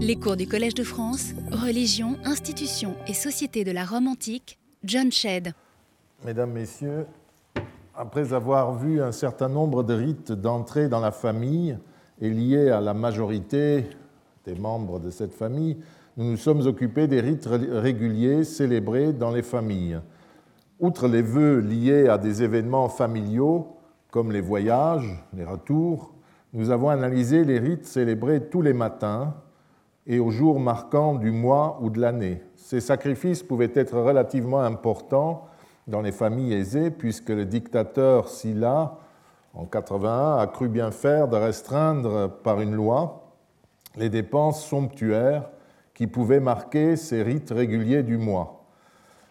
Les cours du Collège de France, Religion, institutions et société de la Rome antique, John Shedd. Mesdames, Messieurs, après avoir vu un certain nombre de rites d'entrée dans la famille et liés à la majorité des membres de cette famille, nous nous sommes occupés des rites réguliers célébrés dans les familles. Outre les vœux liés à des événements familiaux, comme les voyages, les retours, nous avons analysé les rites célébrés tous les matins et aux jours marquants du mois ou de l'année. Ces sacrifices pouvaient être relativement importants dans les familles aisées, puisque le dictateur Silla, en 81, a cru bien faire de restreindre par une loi les dépenses somptuaires qui pouvaient marquer ces rites réguliers du mois.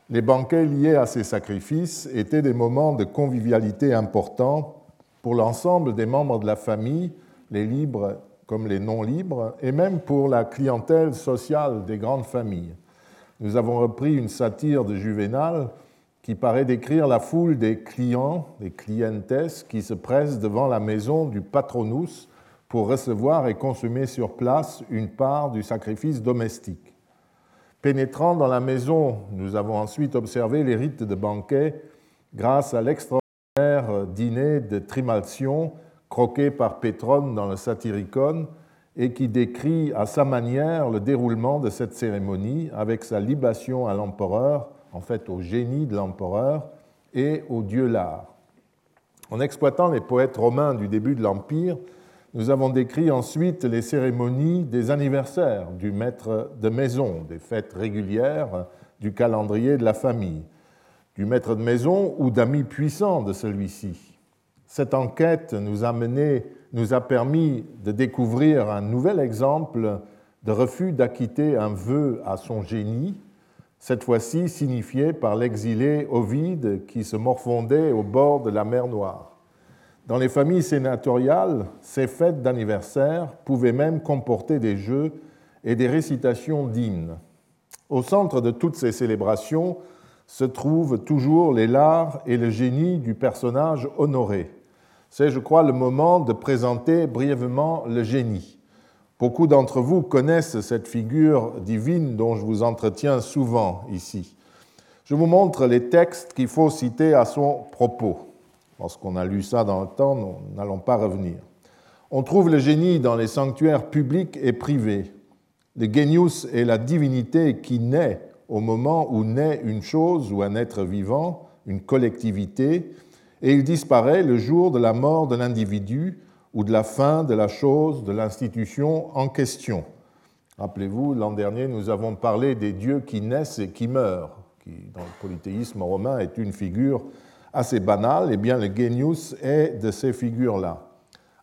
Les banquets liés à ces sacrifices étaient des moments de convivialité importants pour l'ensemble des membres de la famille, les libres comme les non-libres, et même pour la clientèle sociale des grandes familles. Nous avons repris une satire de Juvénal qui paraît décrire la foule des clients, des clientes, qui se pressent devant la maison du patronus pour recevoir et consommer sur place une part du sacrifice domestique. Pénétrant dans la maison, nous avons ensuite observé les rites de banquet grâce à l'extraordinaire dîner de Trimalcion croqué par Pétrone dans le Satyricon, et qui décrit à sa manière le déroulement de cette cérémonie avec sa libation à l'empereur, en fait au génie de l'empereur et au dieu l'art. En exploitant les poètes romains du début de l'Empire, nous avons décrit ensuite les cérémonies des anniversaires du maître de maison, des fêtes régulières du calendrier de la famille, du maître de maison ou d'amis puissants de celui-ci. Cette enquête nous a, permis de découvrir un nouvel exemple de refus d'acquitter un vœu à son génie, cette fois-ci signifié par l'exilé Ovide qui se morfondait au bord de la mer Noire. Dans les familles sénatoriales, ces fêtes d'anniversaire pouvaient même comporter des jeux et des récitations d'hymnes. Au centre de toutes ces célébrations se trouvent toujours les lards et le génie du personnage honoré. C'est, je crois, le moment de présenter brièvement le génie. Beaucoup d'entre vous connaissent cette figure divine dont je vous entretiens souvent ici. Je vous montre les textes qu'il faut citer à son propos. Lorsqu'on a lu ça dans le temps, nous n'allons pas revenir. On trouve le génie dans les sanctuaires publics et privés. Le genius est la divinité qui naît au moment où naît une chose ou un être vivant, une collectivité, et il disparaît le jour de la mort de l'individu ou de la fin de la chose, de l'institution en question. Rappelez-vous, l'an dernier, nous avons parlé des dieux qui naissent et qui meurent, qui, dans le polythéisme romain, est une figure assez banale. Eh bien, le genius est de ces figures-là.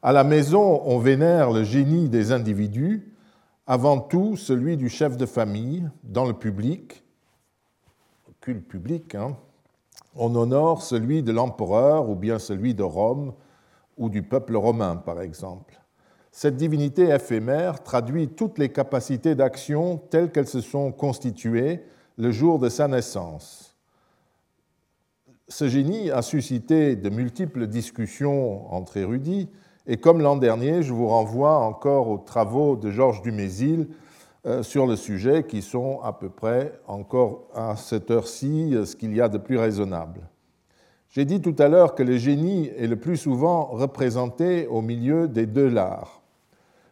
À la maison, on vénère le génie des individus, avant tout celui du chef de famille, dans le public, culte public, hein, on honore celui de l'empereur ou bien celui de Rome ou du peuple romain, par exemple. Cette divinité éphémère traduit toutes les capacités d'action telles qu'elles se sont constituées le jour de sa naissance. Ce génie a suscité de multiples discussions entre érudits, et comme l'an dernier, je vous renvoie encore aux travaux de Georges Dumézil sur le sujet qui sont à peu près encore à cette heure-ci euh, ce qu'il y a de plus raisonnable. J'ai dit tout à l'heure que le génie est le plus souvent représenté au milieu des deux lards.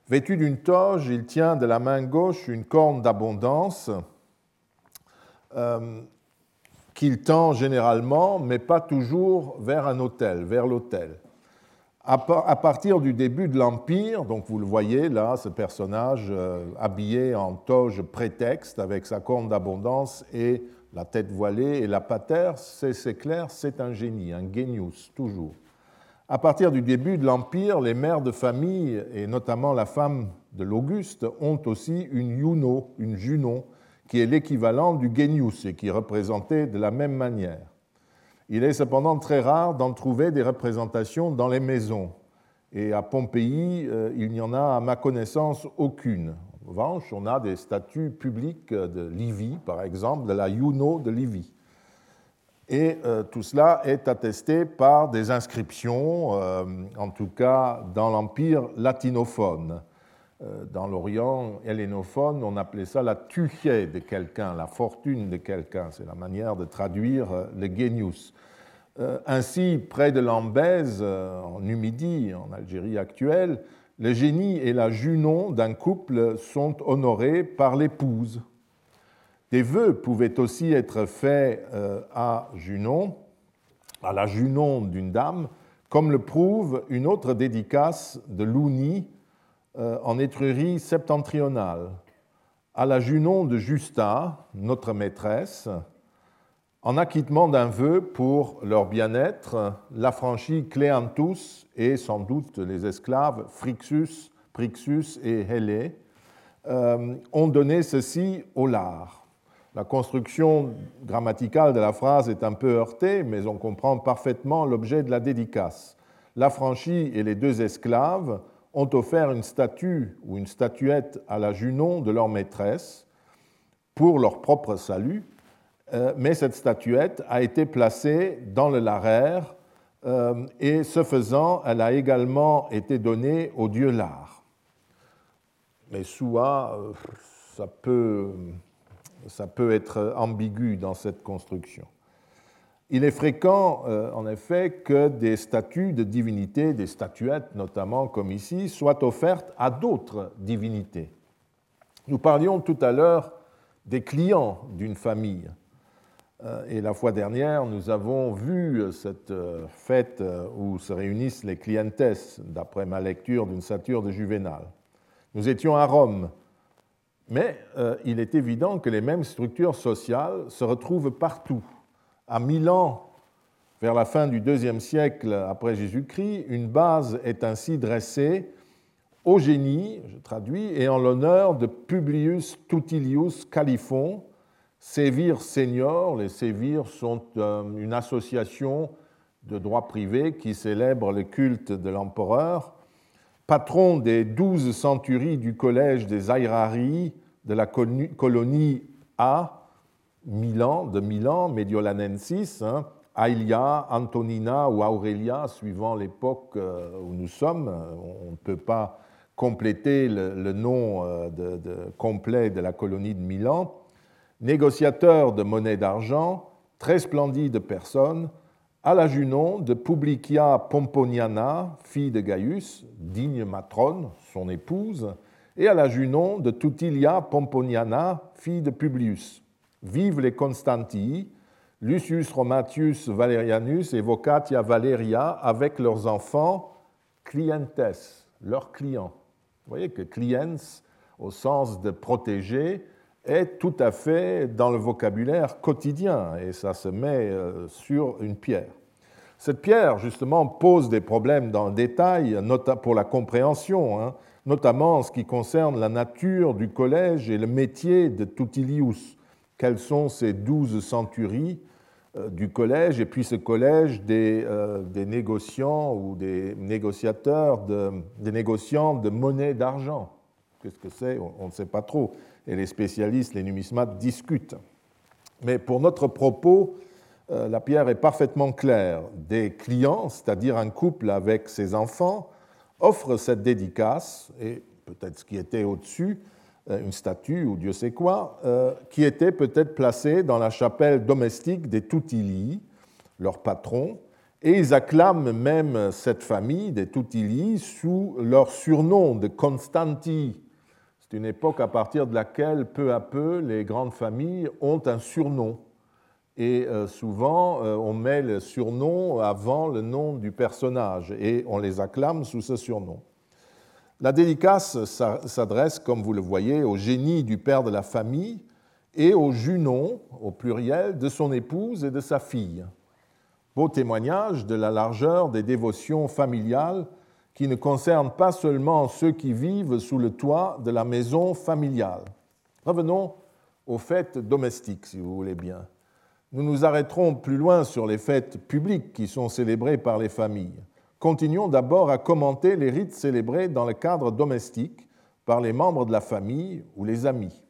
Vêtu d'une toge, il tient de la main gauche une corne d'abondance euh, qu'il tend généralement, mais pas toujours, vers un autel, vers l'autel à partir du début de l'Empire, donc vous le voyez là, ce personnage euh, habillé en toge prétexte avec sa corne d'abondance et la tête voilée et la patère, c'est clair, c'est un génie, un genius, toujours. À partir du début de l'Empire, les mères de famille, et notamment la femme de l'Auguste, ont aussi une Juno, une Junon, qui est l'équivalent du genius et qui est représenté de la même manière. Il est cependant très rare d'en trouver des représentations dans les maisons. Et à Pompéi, euh, il n'y en a à ma connaissance aucune. En revanche, on a des statues publiques de Livy, par exemple, de la Juno de Livy. Et euh, tout cela est attesté par des inscriptions, euh, en tout cas dans l'Empire latinophone. Euh, dans l'Orient hellénophone, on appelait ça la tuché de quelqu'un, la fortune de quelqu'un. C'est la manière de traduire euh, le genius. Euh, ainsi, près de Lambèze, en Numidie, en Algérie actuelle, le génie et la Junon d'un couple sont honorés par l'épouse. Des vœux pouvaient aussi être faits à Junon, à la Junon d'une dame, comme le prouve une autre dédicace de Louni en Étrurie septentrionale, à la Junon de Justa, notre maîtresse, en acquittement d'un vœu pour leur bien-être, l'affranchi Cléantus et sans doute les esclaves Frixus, Prixus et Hélé euh, ont donné ceci au lard. La construction grammaticale de la phrase est un peu heurtée, mais on comprend parfaitement l'objet de la dédicace. L'affranchi et les deux esclaves ont offert une statue ou une statuette à la Junon de leur maîtresse pour leur propre salut, euh, mais cette statuette a été placée dans le laraire euh, et ce faisant, elle a également été donnée au dieu Lar. Mais Soua, euh, ça peut, ça peut être ambigu dans cette construction. Il est fréquent, euh, en effet, que des statues de divinités, des statuettes notamment comme ici, soient offertes à d'autres divinités. Nous parlions tout à l'heure des clients d'une famille. Euh, et la fois dernière, nous avons vu cette euh, fête où se réunissent les clientes, d'après ma lecture d'une sature de Juvénal. Nous étions à Rome, mais il est évident que les mêmes structures sociales se retrouvent partout à Milan, vers la fin du deuxième siècle après Jésus-Christ, une base est ainsi dressée au génie, je traduis, et en l'honneur de Publius Tutilius Califon, Sévir senior. Les Sévires sont euh, une association de droit privé qui célèbre le culte de l'empereur, patron des douze centuries du collège des Aerarii de la colonie A, Milan, de Milan, Mediolanensis, hein, Aelia, Antonina ou Aurelia, suivant l'époque euh, où nous sommes. On ne peut pas compléter le, nom euh, complet de la colonie de Milan. Négociateur de monnaie d'argent, très splendide personne, à la Junon de Publicia Pomponiana, fille de Gaius, digne matrone, son épouse, et à la Junon de Tutilia Pomponiana, fille de Publius. Vive les Constantii, Lucius Romatius Valerianus et Vocatia Valeria avec leurs enfants, clientes, leurs clients. Vous voyez que clients, au sens de protéger, est tout à fait dans le vocabulaire quotidien et ça se met euh, sur une pierre. Cette pierre, justement, pose des problèmes dans le détail pour la compréhension, hein, notamment en ce qui concerne la nature du collège et le métier de Tutilius quelles sont ces douze centuries euh, du collège, et puis ce collège des, euh, des négociants ou des négociateurs, de, des négociants de monnaie d'argent? Qu'est-ce que c'est? On ne sait pas trop. Et les spécialistes, les numismates, discutent. Mais pour notre propos, euh, la pierre est parfaitement claire. Des clients, c'est-à-dire un couple avec ses enfants, offrent cette dédicace, et peut-être ce qui était au-dessus, une statue ou Dieu sait quoi, euh, qui était peut-être placée dans la chapelle domestique des Toutilii, leur patron, et ils acclament même cette famille des Toutilii sous leur surnom de Constanti. C'est une époque à partir de laquelle, peu à peu, les grandes familles ont un surnom. Et euh, souvent, on met le surnom avant le nom du personnage, et on les acclame sous ce surnom. La dédicace s'adresse, comme vous le voyez, au génie du père de la famille et au Junon, au pluriel, de son épouse et de sa fille. Beau témoignage de la largeur des dévotions familiales qui ne concernent pas seulement ceux qui vivent sous le toit de la maison familiale. Revenons aux fêtes domestiques, si vous voulez bien. Nous nous arrêterons plus loin sur les fêtes publiques qui sont célébrées par les familles. Continuons d'abord à commenter les rites célébrés dans le cadre domestique par les membres de la famille ou les amis.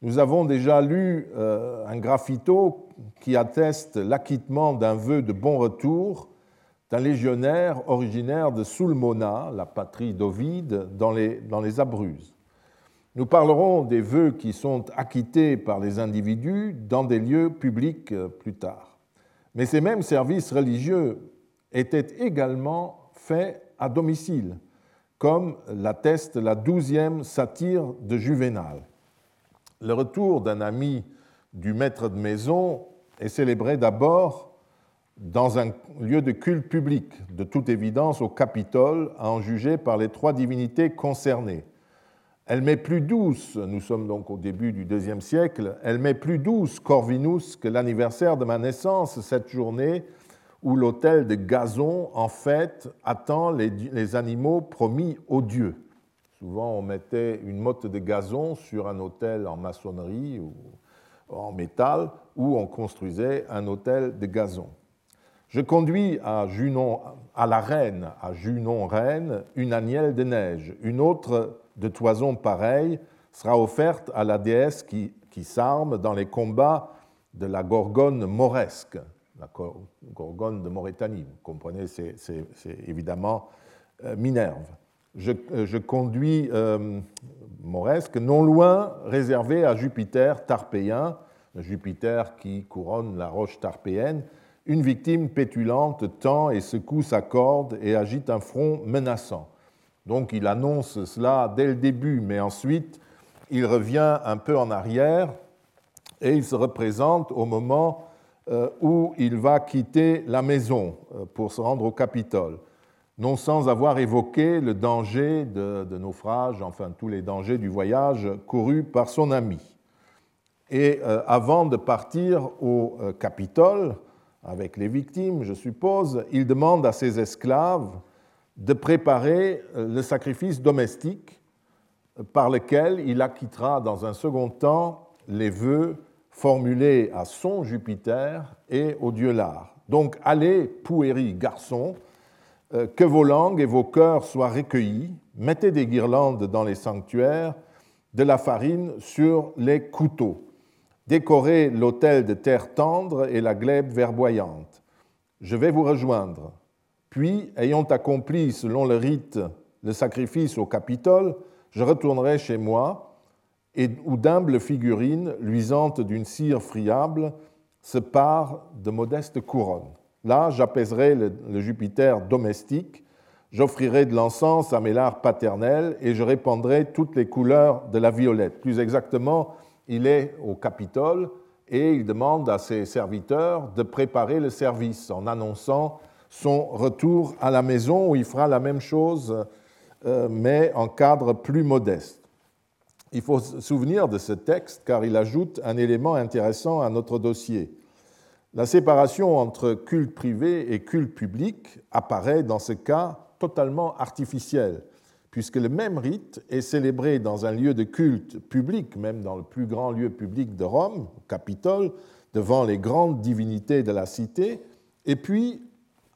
Nous avons déjà lu euh, un graffito qui atteste l'acquittement d'un vœu de bon retour, d'un légionnaire originaire de Sulmona, la patrie d'Ovide, dans les, dans les Abruzzes. Nous parlerons des vœux qui sont acquittés par les individus dans des lieux publics euh, plus tard. Mais ces mêmes services religieux étaient également faits à domicile, comme l'atteste la douzième satire de Juvénal. Le retour d'un ami du maître de maison est célébré d'abord dans un lieu de culte public, de toute évidence au Capitole, à en juger par les trois divinités concernées. Elle met plus douce, nous sommes donc au début du deuxième siècle, elle met plus douce Corvinus que l'anniversaire de ma naissance, cette journée où l'autel de gazon, en fait, attend les, animaux promis aux dieux. Souvent, on mettait une motte de gazon sur un autel en maçonnerie ou en métal, où on construisait un autel de gazon. Je conduis à, Junon, à la reine, à Junon-Reine, une agnelle de neige, une autre de toison pareille sera offerte à la déesse qui, s'arme dans les combats de la Gorgone mauresque, la Gorgone de Mauritanie. Vous comprenez, c'est évidemment euh, Minerve. Je, euh, conduis euh, mauresque non loin, réservé à Jupiter tarpéen, Jupiter qui couronne la roche tarpéenne. Une victime pétulante tend et secoue sa corde et agite un front menaçant. Donc il annonce cela dès le début, mais ensuite il revient un peu en arrière et il se représente au moment où il va quitter la maison euh, pour se rendre au Capitole, non sans avoir évoqué le danger de, naufrage, enfin tous les dangers du voyage courus par son ami. Et euh, avant de partir au Capitole, avec les victimes, je suppose, il demande à ses esclaves de préparer euh, le sacrifice domestique par lequel il acquittera dans un second temps les vœux formulés à son Jupiter et au dieu Lard. Donc allez, pouéris garçons, euh, que vos langues et vos cœurs soient recueillis, mettez des guirlandes dans les sanctuaires, de la farine sur les couteaux, décorez l'autel de terre tendre et la glèbe verboyante. Je vais vous rejoindre puis, ayant accompli selon le rite le sacrifice au Capitole, je retournerai chez moi, et où d'humbles figurines, luisantes d'une cire friable, se parent de modestes couronnes. Là, j'apaiserai le, Jupiter domestique, j'offrirai de l'encens à mes lards paternels et je répandrai toutes les couleurs de la violette. Plus exactement, il est au Capitole et il demande à ses serviteurs de préparer le service en annonçant son retour à la maison où il fera la même chose, euh, mais en cadre plus modeste. Il faut se souvenir de ce texte car il ajoute un élément intéressant à notre dossier. La séparation entre culte privé et culte public apparaît dans ce cas totalement artificielle, puisque le même rite est célébré dans un lieu de culte public, même dans le plus grand lieu public de Rome, Capitole, devant les grandes divinités de la cité, et puis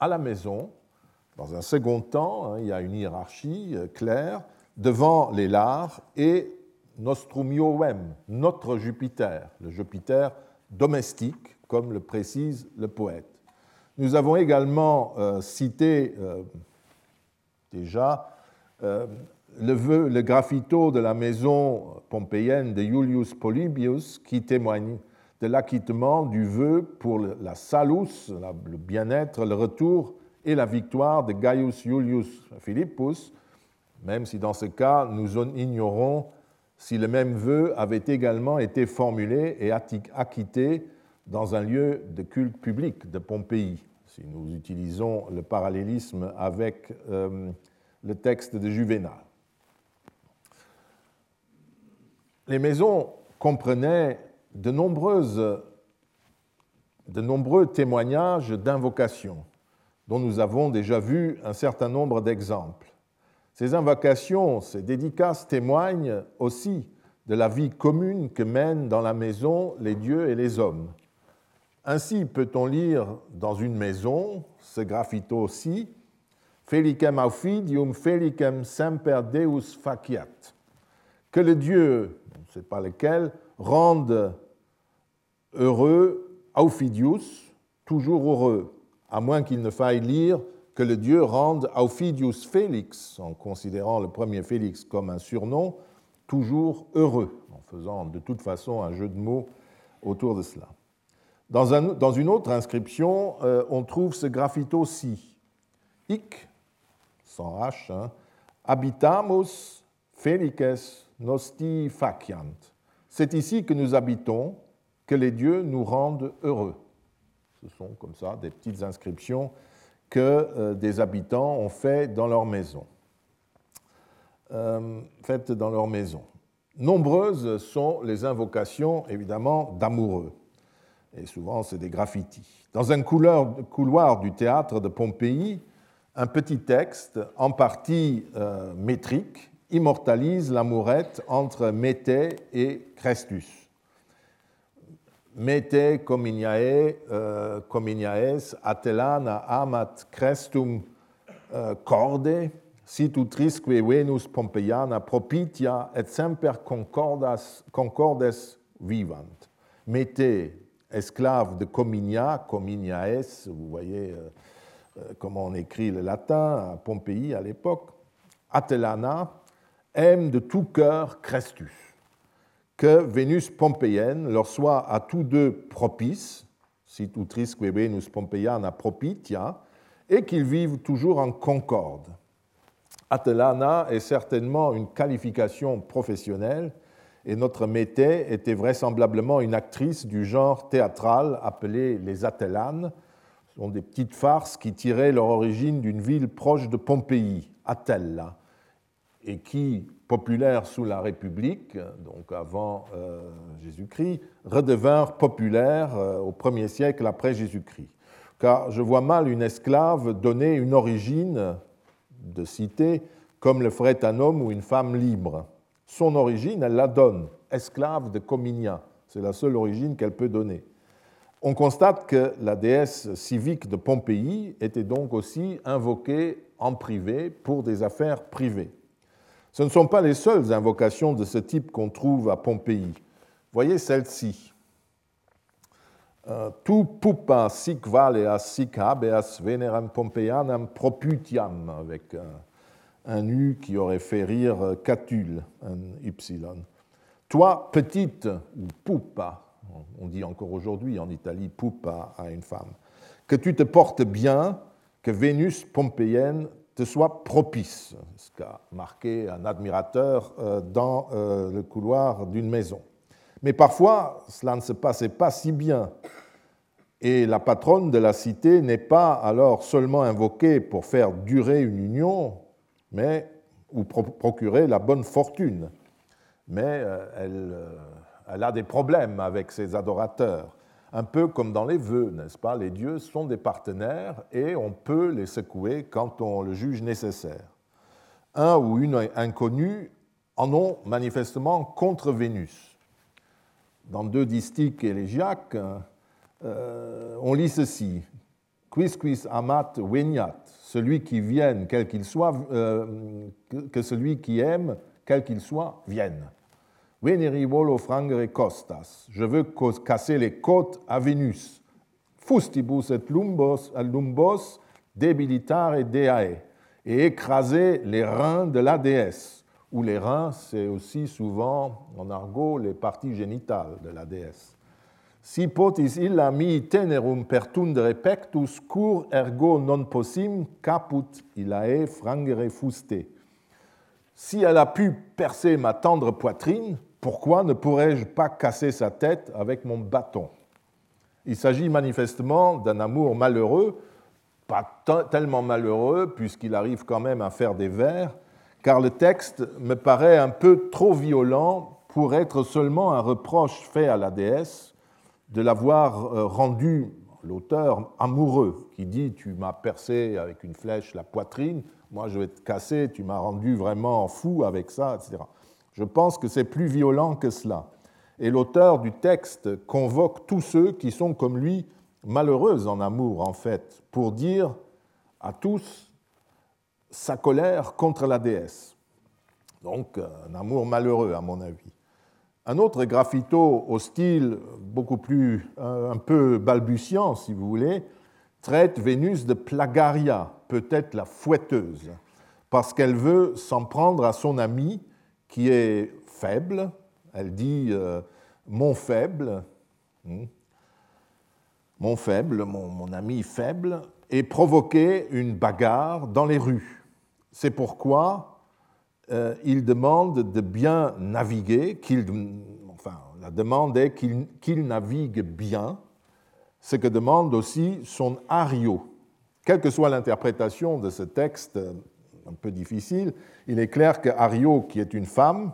à la maison. Dans un second temps, hein, il y a une hiérarchie euh, claire devant les lards et Nostrumioem, notre Jupiter, le Jupiter domestique, comme le précise le poète. Nous avons également euh, cité euh, déjà le, vœu, graffito de la maison pompéienne de Julius Polybius qui témoigne de l'acquittement du vœu pour la salus, le bien-être, le retour et la victoire de Gaius Julius Philippus, même si dans ce cas nous ignorons si le même vœu avait également été formulé et acquitté dans un lieu de culte public de Pompéi, si nous utilisons le parallélisme avec euh, le texte de Juvénal. Les maisons comprenaient de, de nombreux témoignages d'invocation, dont nous avons déjà vu un certain nombre d'exemples. Ces invocations, ces dédicaces témoignent aussi de la vie commune que mènent dans la maison les dieux et les hommes. Ainsi peut-on lire dans une maison, ce graffito-ci, Felicem aufidium felicem semper Deus faciat. Que le Dieu, on ne sait pas lequel, rende heureux, aufidius, toujours heureux, à moins qu'il ne faille lire que le dieu rende Aufidius Félix, en considérant le premier Félix comme un surnom, toujours heureux, en faisant de toute façon un jeu de mots autour de cela. Dans, une autre inscription, euh, on trouve ce graffito-ci. Ic, sans H, hein, habitamus felices nosti faciant. C'est ici que nous habitons, que les dieux nous rendent heureux. Ce sont comme ça des petites inscriptions que euh, des habitants ont fait dans leur maison. Euh, faites dans leur maison. Nombreuses sont les invocations, évidemment, d'amoureux. Et souvent, c'est des graffitis. Dans un couloir du théâtre de Pompéi, un petit texte, en partie euh, métrique, immortalise l'amourette entre Mété et Christus. Mété cominiae, euh, cominiaes, atelana amat Christum euh, corde, situtrisque Venus Pompeiana propitia et semper concordas, concordes vivant. Mété, esclave de Cominia, Cominiaes, vous voyez euh, euh, comment on écrit le latin à Pompéi à l'époque, Atelana aime de tout cœur Christus, que Vénus pompéienne leur soit à tous deux propice, situtrisque Venus Pompeiana propitia, et qu'ils vivent toujours en concorde. Atelana est certainement une qualification professionnelle et notre Mété était vraisemblablement une actrice du genre théâtral appelée les Atellanes. Ce sont des petites farces qui tiraient leur origine d'une ville proche de Pompéi, Atella, et qui, populaires sous la République, donc avant euh, Jésus-Christ, redevinrent populaires euh, au premier siècle après Jésus-Christ. Car je vois mal une esclave donner une origine de cité comme le ferait un homme ou une femme libre. Son origine, elle la donne, esclave de Cominia. C'est la seule origine qu'elle peut donner. On constate que la déesse civique de Pompéi était donc aussi invoquée en privé pour des affaires privées. Ce ne sont pas les seules invocations de ce type qu'on trouve à Pompéi. Voyez celle-ci. Euh, tu pupa sic valea sic habeas veneram Pompeianam proputiam, avec un, U qui aurait fait rire Catulle, un Y. Toi, petite, ou pupa, on dit encore aujourd'hui en Italie pupa à une femme, que tu te portes bien, que Vénus pompéienne te soit propice, ce qu'a marqué un admirateur euh, dans euh, le couloir d'une maison. Mais parfois, cela ne se passait pas si bien. Et la patronne de la cité n'est pas alors seulement invoquée pour faire durer une union, mais ou procurer la bonne fortune. Mais euh, elle, elle a des problèmes avec ses adorateurs, un peu comme dans les vœux, n'est-ce pas? Les dieux sont des partenaires et on peut les secouer quand on le juge nécessaire. Un ou une inconnue en ont manifestement contre Vénus dans deux distiques élégiaques, euh, on lit ceci Quis quis amat veniat, celui qui vienne, quel qu'il soit, euh, que celui qui aime, quel qu'il soit, vienne. Veneri volo frangere costas, je veux casser les côtes à Vénus. Fustibus et lumbos, lumbos debilitare deae, et écraser les reins de la déesse ou les reins, c'est aussi souvent en argot les parties génitales de la déesse. Si potis illa mi tenerum pertundere pectus cur ergo non possim caput illae frangere fuste. Si elle a pu percer ma tendre poitrine, pourquoi ne pourrais-je pas casser sa tête avec mon bâton? Il s'agit manifestement d'un amour malheureux, pas tellement malheureux puisqu'il arrive quand même à faire des vers, car le texte me paraît un peu trop violent pour être seulement un reproche fait à la déesse de l'avoir euh, rendu, l'auteur, amoureux, qui dit Tu m'as percé avec une flèche la poitrine, moi je vais te casser, tu m'as rendu vraiment fou avec ça, etc. Je pense que c'est plus violent que cela. Et l'auteur du texte convoque tous ceux qui sont comme lui malheureux en amour, en fait, pour dire à tous sa colère contre la déesse. Donc un amour malheureux, à mon avis. Un autre graffito au style beaucoup plus, un peu balbutiant, si vous voulez, traite Vénus de plagaria, peut être la fouetteuse, parce qu'elle veut s'en prendre à son ami qui est faible. Elle dit euh, mon faible, hmm, mon faible, mon, ami faible, et provoquer une bagarre dans les rues. C'est pourquoi euh, il demande de bien naviguer, qu'il, enfin, la demande est qu'il, navigue bien, ce que demande aussi son ario. Quelle que soit l'interprétation de ce texte un peu difficile, il est clair que Ario, qui est une femme,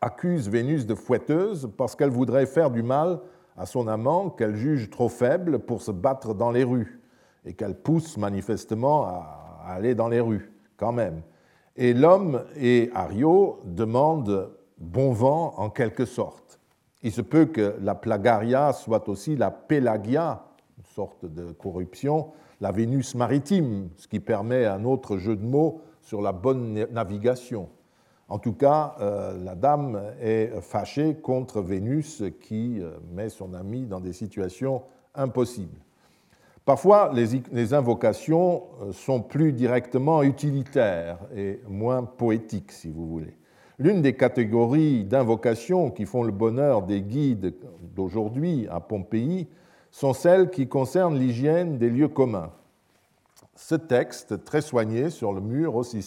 accuse Vénus de fouetteuse parce qu'elle voudrait faire du mal à son amant qu'elle juge trop faible pour se battre dans les rues et qu'elle pousse manifestement à aller dans les rues quand même. Et l'homme et Ario demandent bon vent en quelque sorte. Il se peut que la plagaria soit aussi la pélagia, une sorte de corruption, la Vénus maritime, ce qui permet un autre jeu de mots sur la bonne navigation. En tout cas, euh, la dame est fâchée contre Vénus qui euh, met son ami dans des situations impossibles. Parfois, les, invocations euh, sont plus directement utilitaires et moins poétiques, si vous voulez. L'une des catégories d'invocations qui font le bonheur des guides d'aujourd'hui à Pompéi sont celles qui concernent l'hygiène des lieux communs. Ce texte, très soigné sur le mur, aussi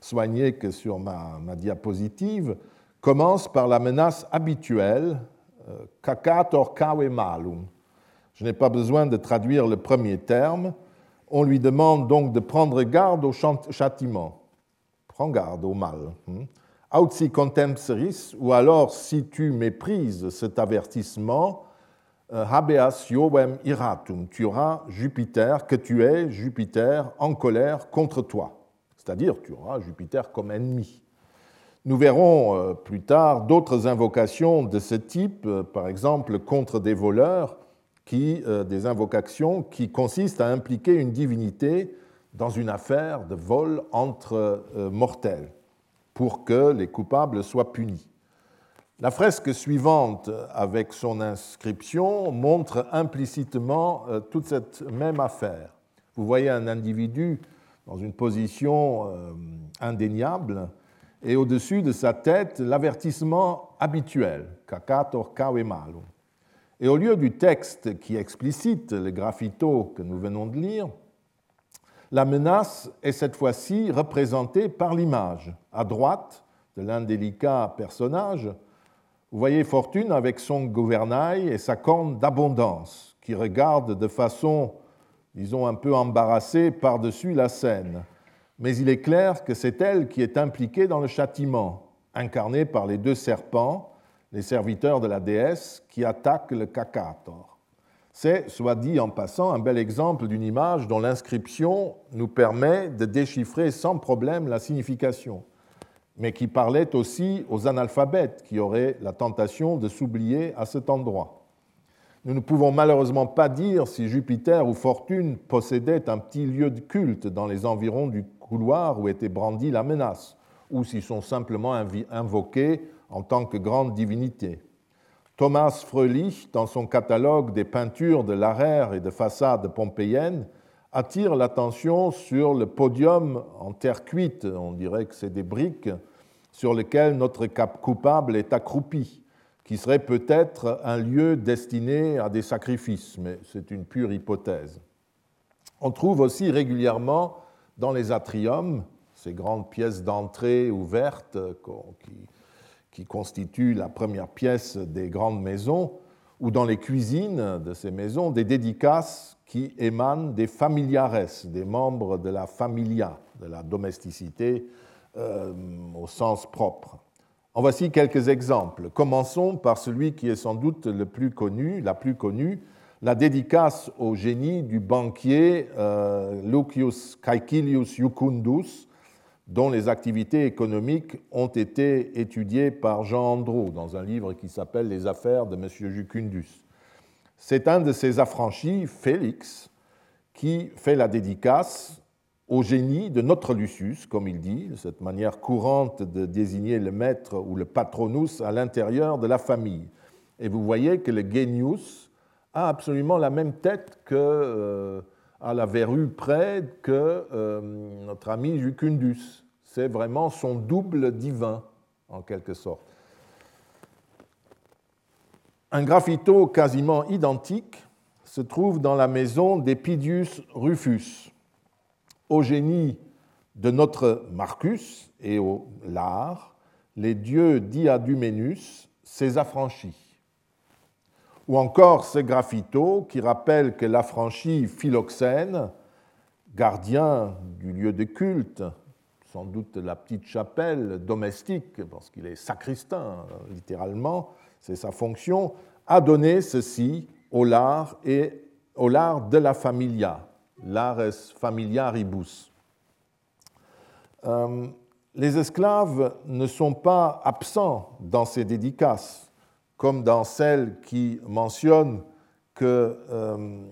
soigné que sur ma, diapositive, commence par la menace habituelle cacator euh, kawe malum. Je n'ai pas besoin de traduire le premier terme. On lui demande donc de prendre garde au châtiment. Prends garde au mal. Hmm. Autsi contempseris, ou alors si tu méprises cet avertissement, habeas Iovem iratum, tu auras Jupiter, que tu es Jupiter en colère contre toi c'est-à-dire tu auras Jupiter comme ennemi. Nous verrons euh, plus tard d'autres invocations de ce type, euh, par exemple contre des voleurs, qui, euh, des invocations qui consistent à impliquer une divinité dans une affaire de vol entre mortels, pour que les coupables soient punis. La fresque suivante, avec son inscription, montre implicitement toute cette même affaire. Vous voyez un individu dans une position euh, indéniable, et au-dessus de sa tête l'avertissement habituel, cacator malo. Et au lieu du texte qui explicite le graffito que nous venons de lire, la menace est cette fois-ci représentée par l'image. À droite de l'indélicat personnage, vous voyez Fortune avec son gouvernail et sa corne d'abondance, qui regarde de façon disons, un peu embarrassée par-dessus la scène. Mais il est clair que c'est elle qui est impliquée dans le châtiment, incarné par les deux serpents, les serviteurs de la déesse, qui attaquent le cacator. C'est, soit dit en passant, un bel exemple d'une image dont l'inscription nous permet de déchiffrer sans problème la signification, mais qui parlait aussi aux analphabètes qui auraient la tentation de s'oublier à cet endroit. Nous ne pouvons malheureusement pas dire si Jupiter ou Fortune possédaient un petit lieu de culte dans les environs du couloir où était brandie la menace, ou s'ils sont simplement invoqués en tant que grande divinité. Thomas Fröhlich, dans son catalogue des peintures de l'arrière et de façade pompéienne, attire l'attention sur le podium en terre cuite, on dirait que c'est des briques, sur lequel notre cap coupable est accroupi qui serait peut-être un lieu destiné à des sacrifices, mais c'est une pure hypothèse. On trouve aussi régulièrement dans les atriums, ces grandes pièces d'entrée ouvertes qui, constituent la première pièce des grandes maisons, ou dans les cuisines de ces maisons, des dédicaces qui émanent des familiares, des membres de la familia, de la domesticité euh, au sens propre. En voici quelques exemples. Commençons par celui qui est sans doute le plus connu, la plus connue, la dédicace au génie du banquier euh, Lucius Caecilius Jucundus, dont les activités économiques ont été étudiées par Jean Andrew dans un livre qui s'appelle Les affaires de M. Jucundus. C'est un de ses affranchis, Félix, qui fait la dédicace au génie de notre Lucius, comme il dit, cette manière courante de désigner le maître ou le patronus à l'intérieur de la famille. Et vous voyez que le genius a absolument la même tête que euh, à la verrue près que euh, notre ami Jucundus. C'est vraiment son double divin, en quelque sorte. Un graffito quasiment identique se trouve dans la maison d'Epidius Rufus. Au génie de notre Marcus et au lard, les dieux Diadumenus, ses affranchis. Ou encore ce graffito qui rappelle que l'affranchi Philoxène, gardien du lieu de culte, sans doute la petite chapelle domestique, parce qu'il est sacristain littéralement, c'est sa fonction, a donné ceci au lard et au lard de la familia, lares familiaribus. Euh, les esclaves ne sont pas absents dans ces dédicaces, comme dans celle qui mentionne que euh,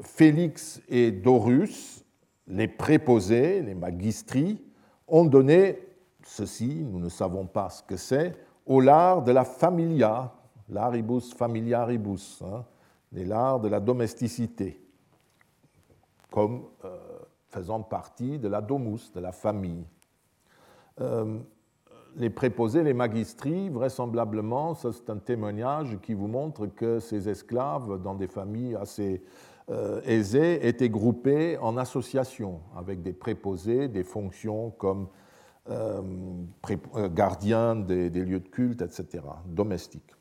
Félix et Dorus, les préposés, les magistri, ont donné ceci, nous ne savons pas ce que c'est, au lard de la familia, l'aribus familiaribus, hein, les lards de la domesticité, comme euh, faisant partie de la domus, de la famille. Euh, les préposés, les magistries, vraisemblablement, c'est un témoignage qui vous montre que ces esclaves, dans des familles assez euh, aisées, étaient groupés en associations avec des préposés, des fonctions comme gardiens des, lieux de culte, etc., domestiques.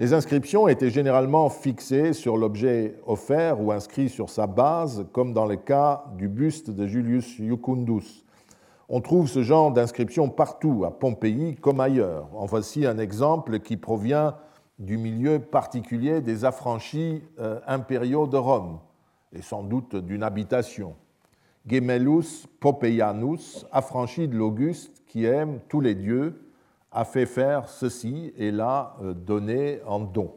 Les inscriptions étaient généralement fixées sur l'objet offert ou inscrit sur sa base, comme dans le cas du buste de Julius Jucundus. On trouve ce genre d'inscription partout, à Pompéi comme ailleurs. En voici un exemple qui provient du milieu particulier des affranchis euh, impériaux de Rome, et sans doute d'une habitation. Gemellus Pompeianus, affranchi de l'Auguste, qui aime tous les dieux, a fait faire ceci et l'a euh, donné en don.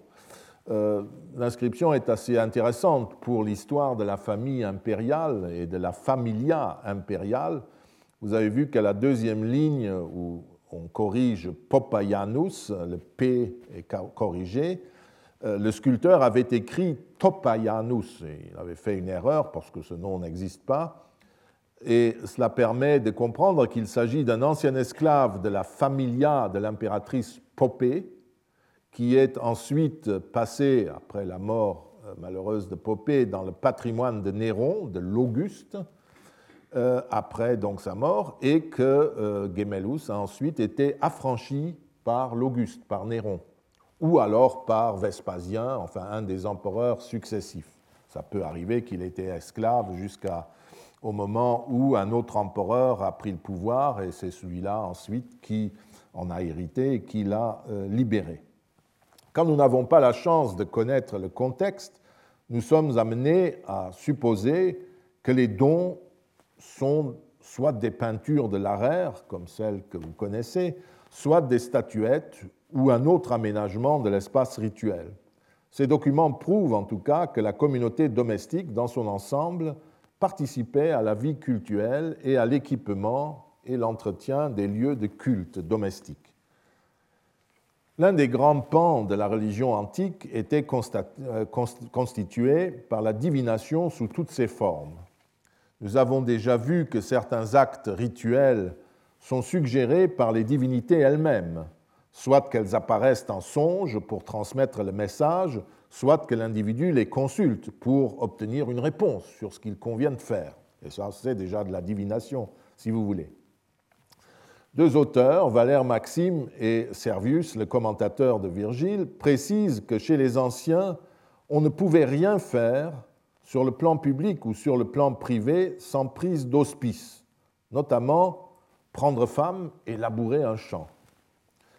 Euh, l'inscription est assez intéressante pour l'histoire de la famille impériale et de la familia impériale. Vous avez vu qu'à la deuxième ligne où on corrige Popaianus, le P est corrigé, euh, le sculpteur avait écrit Topaianus. il avait fait une erreur parce que ce nom n'existe pas et cela permet de comprendre qu'il s'agit d'un ancien esclave de la familia de l'impératrice Popée, qui est ensuite passé, après la mort euh, malheureuse de Popée, dans le patrimoine de Néron, de l'Auguste, euh, après donc sa mort, et que euh, Gemellus a ensuite été affranchi par l'Auguste, par Néron, ou alors par Vespasien, enfin un des empereurs successifs. Ça peut arriver qu'il était esclave jusqu'à au moment où un autre empereur a pris le pouvoir, et c'est celui-là ensuite qui en a hérité et qui l'a euh, libéré. Quand nous n'avons pas la chance de connaître le contexte, nous sommes amenés à supposer que les dons sont soit des peintures de l'arère, comme celles que vous connaissez, soit des statuettes ou un autre aménagement de l'espace rituel. Ces documents prouvent en tout cas que la communauté domestique dans son ensemble participait à la vie culturelle et à l'équipement et l'entretien des lieux de culte domestiques. L'un des grands pans de la religion antique était euh, constitué par la divination sous toutes ses formes. Nous avons déjà vu que certains actes rituels sont suggérés par les divinités elles-mêmes, soit qu'elles apparaissent en songe pour transmettre le message, soit que l'individu les consulte pour obtenir une réponse sur ce qu'il convient de faire. Et ça, c'est déjà de la divination, si vous voulez. Deux auteurs, Valère Maxime et Servius, le commentateur de Virgile, précisent que chez les anciens, on ne pouvait rien faire sur le plan public ou sur le plan privé sans prise d'auspice, notamment prendre femme et labourer un champ.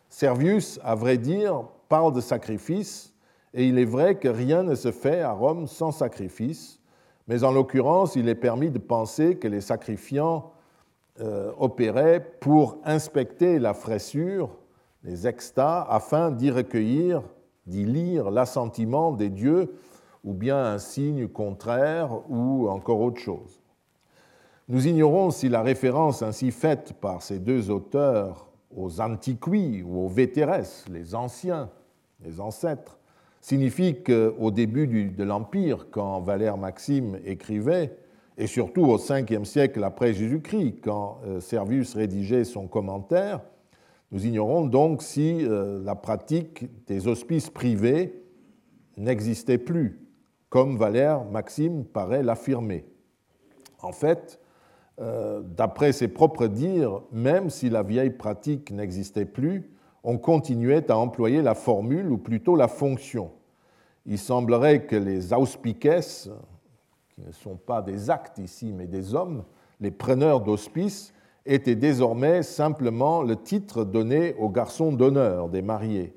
Servius, à vrai dire, parle de sacrifice et il est vrai que rien ne se fait à Rome sans sacrifice, mais en l'occurrence, il est permis de penser que les sacrifiants euh, opéraient pour inspecter la fraissure, les extas, afin d'y recueillir, d'y lire l'assentiment des dieux, ou bien un signe contraire, ou encore autre chose. Nous ignorons si la référence ainsi faite par ces deux auteurs aux antiquis ou aux vétéresses, les anciens, les ancêtres, signifie qu'au début de l'Empire, quand Valère Maxime écrivait, et surtout au 5e siècle après Jésus-Christ, quand euh, Servius rédigeait son commentaire, nous ignorons donc si euh, la pratique des hospices privés n'existait plus, comme Valère Maxime paraît l'affirmer. En fait, euh, d'après ses propres dires, même si la vieille pratique n'existait plus, on continuait à employer la formule ou plutôt la fonction. Il semblerait que les auspices, qui ne sont pas des actes ici, mais des hommes, les preneurs d'hospices, étaient désormais simplement le titre donné aux garçons d'honneur des mariés.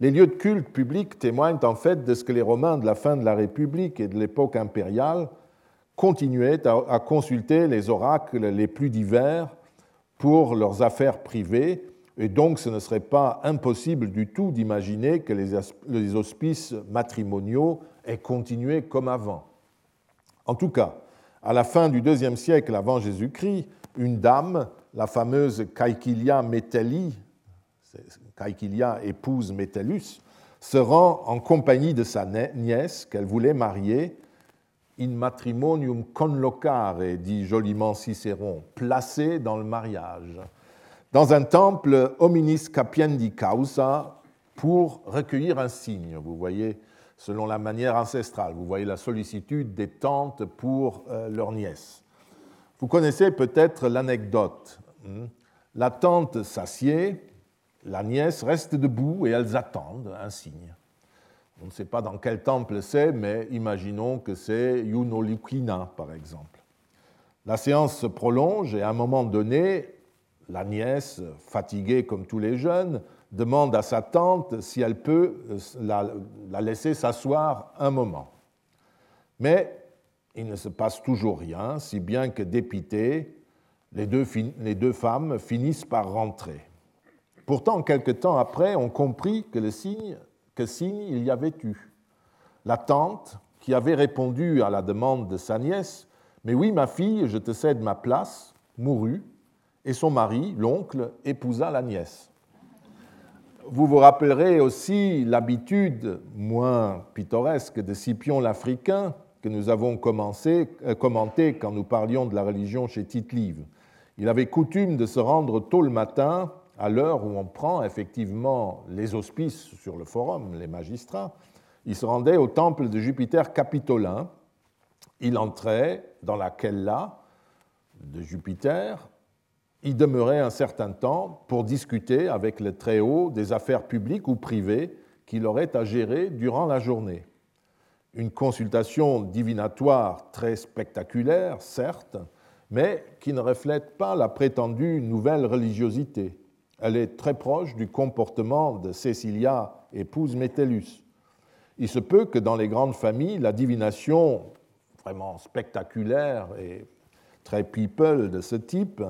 Les lieux de culte publics témoignent en fait de ce que les Romains de la fin de la République et de l'époque impériale continuaient à consulter les oracles les plus divers pour leurs affaires privées et donc, ce ne serait pas impossible du tout d'imaginer que les hospices matrimoniaux aient continué comme avant. En tout cas, à la fin du deuxième siècle avant Jésus-Christ, une dame, la fameuse Caequilia Metelli, Caequilia épouse Metellus, se rend en compagnie de sa nièce qu'elle voulait marier, in matrimonium conlocare, dit joliment Cicéron, placée dans le mariage dans un temple hominis capiendi causa pour recueillir un signe, vous voyez, selon la manière ancestrale. Vous voyez la sollicitude des tantes pour euh, leur nièce. Vous connaissez peut-être l'anecdote. Hmm? La tante s'assied, la nièce reste debout et elles attendent un signe. On ne sait pas dans quel temple c'est, mais imaginons que c'est Yunolukina, par exemple. La séance se prolonge et à un moment donné, la nièce, fatiguée comme tous les jeunes, demande à sa tante si elle peut euh, la, laisser s'asseoir un moment. Mais il ne se passe toujours rien, si bien que dépitées, les deux, les deux femmes finissent par rentrer. Pourtant, quelque temps après, on comprit que le signe, que signe il y avait eu. La tante, qui avait répondu à la demande de sa nièce, Mais oui, ma fille, je te cède ma place, mourut, et son mari, l'oncle, épousa la nièce. Vous vous rappellerez aussi l'habitude moins pittoresque de Scipion l'Africain que nous avons commencé, euh, commenté quand nous parlions de la religion chez Tite-Live. Il avait coutume de se rendre tôt le matin, à l'heure où on prend effectivement les auspices sur le forum, les magistrats. Il se rendait au temple de Jupiter capitolin. Il entrait dans la kella de Jupiter il demeurait un certain temps pour discuter avec le Très-Haut des affaires publiques ou privées qu'il aurait à gérer durant la journée. Une consultation divinatoire très spectaculaire, certes, mais qui ne reflète pas la prétendue nouvelle religiosité. Elle est très proche du comportement de Cécilia, épouse Métellus. Il se peut que dans les grandes familles, la divination vraiment spectaculaire et très people de ce type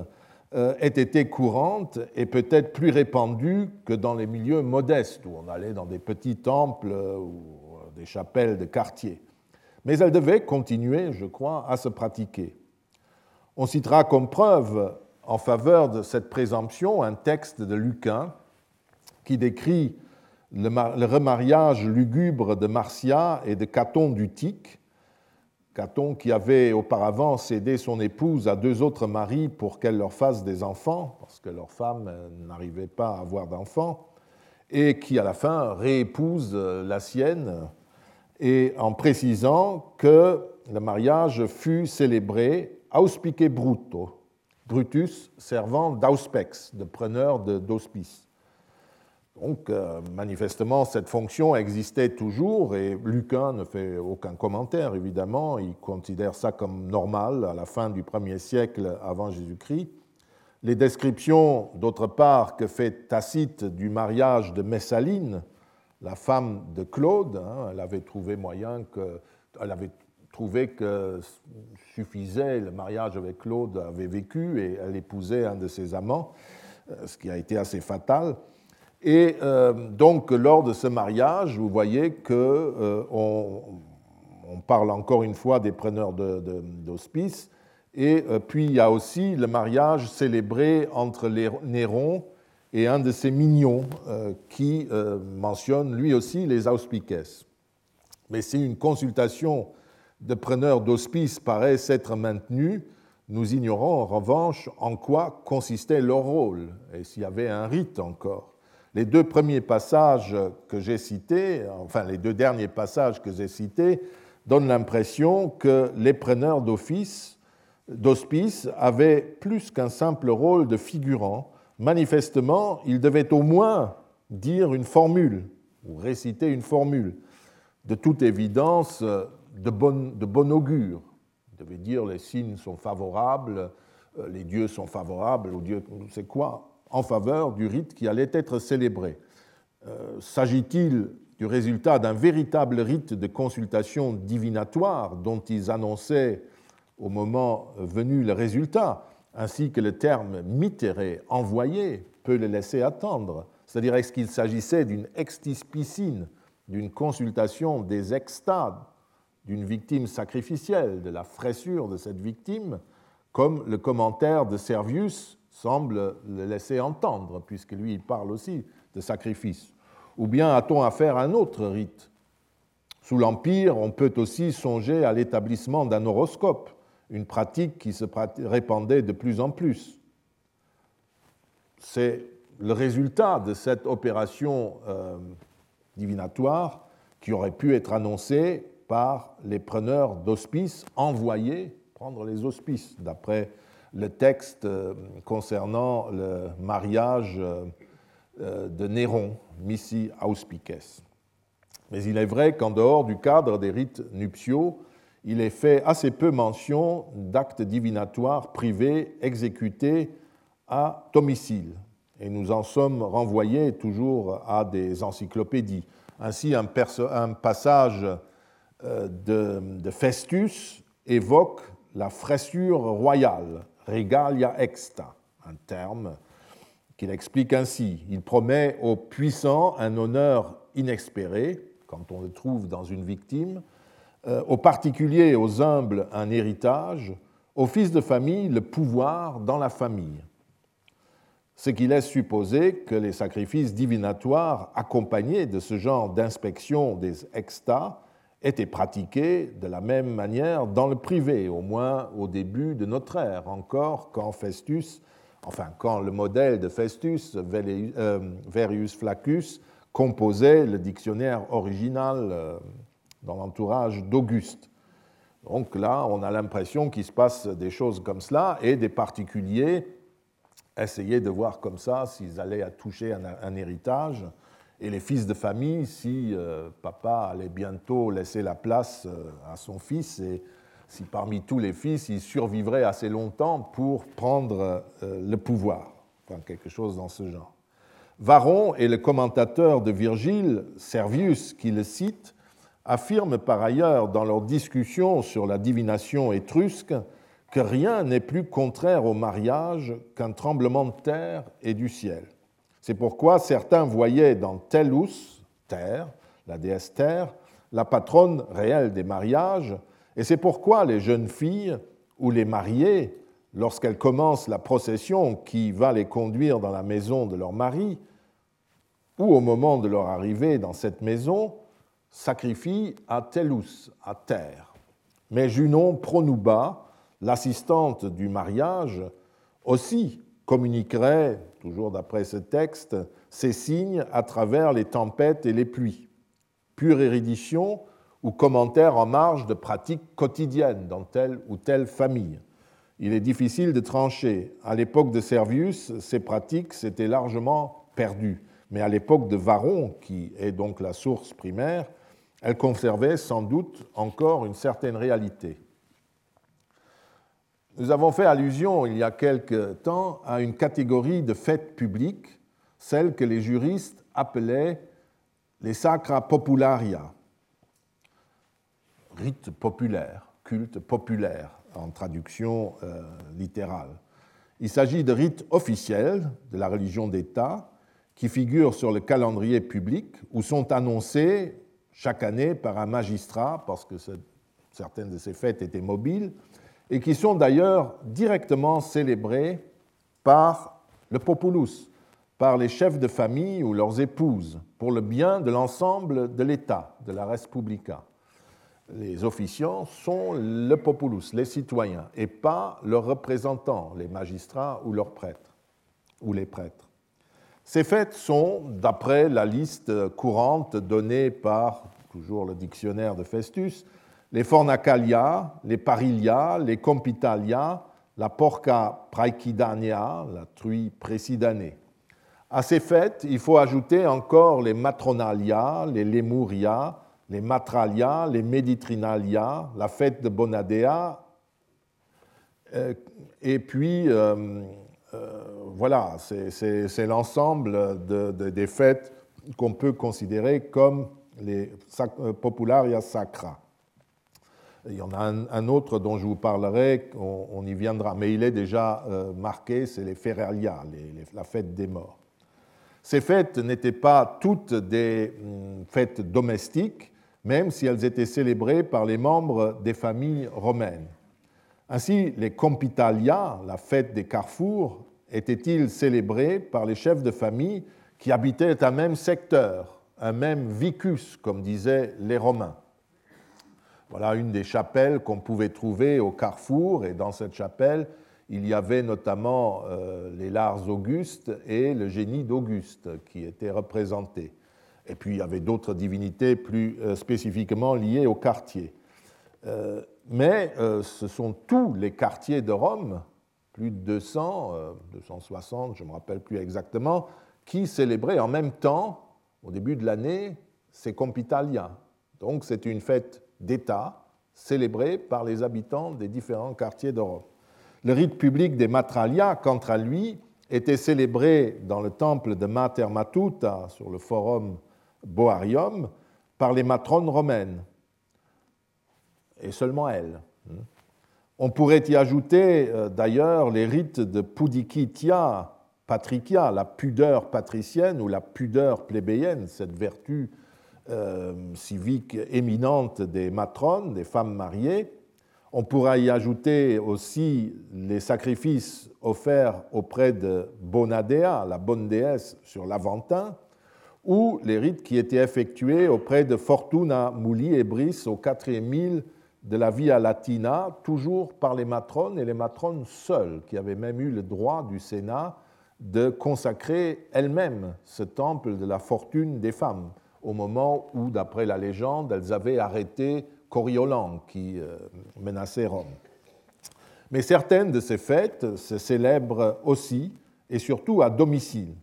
ait été courante et peut-être plus répandue que dans les milieux modestes, où on allait dans des petits temples ou des chapelles de quartier. Mais elle devait continuer, je crois, à se pratiquer. On citera comme preuve en faveur de cette présomption un texte de Lucain qui décrit le remariage lugubre de Marcia et de Caton d'Utique, Caton, qui avait auparavant cédé son épouse à deux autres maris pour qu'elle leur fasse des enfants, parce que leur femme n'arrivait pas à avoir d'enfants, et qui à la fin réépouse la sienne, et en précisant que le mariage fut célébré auspice bruto, Brutus servant d'auspex, de preneur d'hospice. Donc, euh, manifestement, cette fonction existait toujours et Lucain ne fait aucun commentaire, évidemment. Il considère ça comme normal à la fin du 1er siècle avant Jésus-Christ. Les descriptions, d'autre part, que fait Tacite du mariage de Messaline, la femme de Claude, hein, elle avait trouvé moyen que. Elle avait trouvé que suffisait, le mariage avec Claude avait vécu et elle épousait un de ses amants, euh, ce qui a été assez fatal. Et euh, donc, lors de ce mariage, vous voyez qu'on euh, on parle encore une fois des preneurs d'hospice. et euh, puis, il y a aussi le mariage célébré entre Néron et un de ses mignons qui mentionne lui aussi les auspices. Mais si une consultation de preneurs d'hospice paraît s'être maintenue, nous ignorons en revanche en quoi consistait leur rôle et s'il y avait un rite encore. Les deux premiers passages que j'ai cités, enfin les deux derniers passages que j'ai cités, donnent l'impression que les preneurs d'office, d'hospice avaient plus qu'un simple rôle de figurant. Manifestement, ils devaient au moins dire une formule ou réciter une formule. De toute évidence, de bon, de bon augure. Ils devaient dire les signes sont favorables, euh, les dieux sont favorables, ou Dieu, c'est quoi en faveur du rite qui allait être célébré. Euh, s'agit-il du résultat d'un véritable rite de consultation divinatoire dont ils annonçaient au moment venu le résultat, ainsi que le terme mitéré, envoyé, peut le laisser attendre C'est-à-dire, est-ce qu'il s'agissait d'une extispicine, d'une consultation des extades, d'une victime sacrificielle, de la fraissure de cette victime, comme le commentaire de Servius semble le laisser entendre, puisque lui, il parle aussi de sacrifice. Ou bien a-t-on affaire à un autre rite? Sous l'Empire, on peut aussi songer à l'établissement d'un horoscope, une pratique qui se répandait de plus en plus. C'est le résultat de cette opération euh, divinatoire qui aurait pu être annoncé par les preneurs d'hospices envoyés prendre les hospices, d'après le texte euh, concernant le mariage euh, euh, de Néron, Missi Auspices. Mais il est vrai qu'en dehors du cadre des rites nuptiaux, il est fait assez peu mention d'actes divinatoires privés exécutés à domicile. Et nous en sommes renvoyés toujours à des encyclopédies. Ainsi, un, passage de Festus évoque la fraissure royale regalia exta, un terme qu'il explique ainsi. Il promet aux puissants un honneur inespéré, quand on le trouve dans une victime, euh, aux particuliers et aux humbles un héritage, aux fils de famille le pouvoir dans la famille. Ce qui laisse supposer que les sacrifices divinatoires accompagnés de ce genre d'inspection des extas était pratiquée de la même manière dans le privé, au moins au début de notre ère, encore quand Festus, enfin quand le modèle de Festus, euh, Verius Flaccus, composait le dictionnaire original euh, dans l'entourage d'Auguste. Donc là, on a l'impression qu'il se passe des choses comme cela et des particuliers essayaient de voir comme ça s'ils allaient toucher un héritage et les fils de famille si euh, papa allait bientôt laisser la place euh, à son fils et si parmi tous les fils il survivrait assez longtemps pour prendre euh, le pouvoir, enfin, quelque chose dans ce genre. Varon et le commentateur de Virgile, Servius, qui le cite, affirment par ailleurs dans leur discussion sur la divination étrusque que rien n'est plus contraire au mariage qu'un tremblement de terre et du ciel. C'est pourquoi certains voyaient dans Tellus, Terre, la déesse Terre, la patronne réelle des mariages, et c'est pourquoi les jeunes filles ou les mariées, lorsqu'elles commencent la procession qui va les conduire dans la maison de leur mari, ou au moment de leur arrivée dans cette maison, sacrifient à Tellus, à Terre. Mais Junon Pronuba, l'assistante du mariage, aussi communiquerait, toujours d'après ce texte, ces signes à travers les tempêtes et les pluies. Pure érudition ou commentaire en marge de pratiques quotidiennes dans telle ou telle famille. Il est difficile de trancher. À l'époque de Servius, ces pratiques s'étaient largement perdues. Mais à l'époque de Varon, qui est donc la source primaire, elles conservaient sans doute encore une certaine réalité. Nous avons fait allusion il y a quelque temps à une catégorie de fêtes publiques, celles que les juristes appelaient les sacra popularia, rites populaires, cultes populaires en traduction euh, littérale. Il s'agit de rites officiels de la religion d'État qui figurent sur le calendrier public ou sont annoncés chaque année par un magistrat, parce que certaines de ces fêtes étaient mobiles, et qui sont d'ailleurs directement célébrés par le populus, par les chefs de famille ou leurs épouses pour le bien de l'ensemble de l'État, de la Respublica. Les officiants sont le populus, les citoyens, et pas leurs représentants, les magistrats ou leurs prêtres, ou les prêtres. Ces fêtes sont, d'après la liste courante donnée par, toujours le dictionnaire de Festus, les fornacalia, les parilia, les compitalia, la porca praecidania, la truie précidanée. À ces fêtes, il faut ajouter encore les matronalia, les lemuria, les matralia, les méditrinalia, la fête de Bonadea, euh, et puis euh, euh, voilà, c'est l'ensemble des fêtes qu'on peut considérer comme les popularia sacra. Il y en a un, autre dont je vous parlerai, on, y viendra, mais il est déjà marqué, c'est les Feralia, la fête des morts. Ces fêtes n'étaient pas toutes des hum, fêtes domestiques, même si elles étaient célébrées par les membres des familles romaines. Ainsi, les compitalia, la fête des carrefours, étaient-ils célébrés par les chefs de famille qui habitaient un même secteur, un même vicus, comme disaient les Romains? Voilà une des chapelles qu'on pouvait trouver au carrefour, et dans cette chapelle, il y avait notamment euh, les Lars Augustes et le génie d'Auguste qui étaient représentés. Et puis il y avait d'autres divinités plus euh, spécifiquement liées au quartier. Euh, mais ce sont tous les quartiers de Rome, plus de 200, 260, je ne me rappelle plus exactement, qui célébraient en même temps, au début de l'année, ces Compitalia. Donc c'est une fête d'État célébrée par les habitants des différents quartiers de Rome. Le rite public des Matralia, quant à lui, était célébré dans le temple de Mater Matuta, sur le forum Boarium, par les matrones romaines, et seulement elles. On pourrait y ajouter euh, d'ailleurs les rites de pudikitia patricia, la pudeur patricienne ou la pudeur plébéienne, cette vertu euh, civique éminente des matrones, des femmes mariées, on pourra y ajouter aussi les sacrifices offerts auprès de Bonadea, la bonne déesse sur l'Aventin, ou les rites qui étaient effectués auprès de Fortuna Muli Ebris au quatrième mille de la Via Latina, toujours par les matrones et les matrones seules, qui avaient même eu le droit du Sénat de consacrer elles-mêmes ce temple de la fortune des femmes, au moment où, d'après la légende, elles avaient arrêté Coriolan qui euh, menaçait Rome. Mais certaines de ces fêtes se célèbrent aussi et surtout à domicile.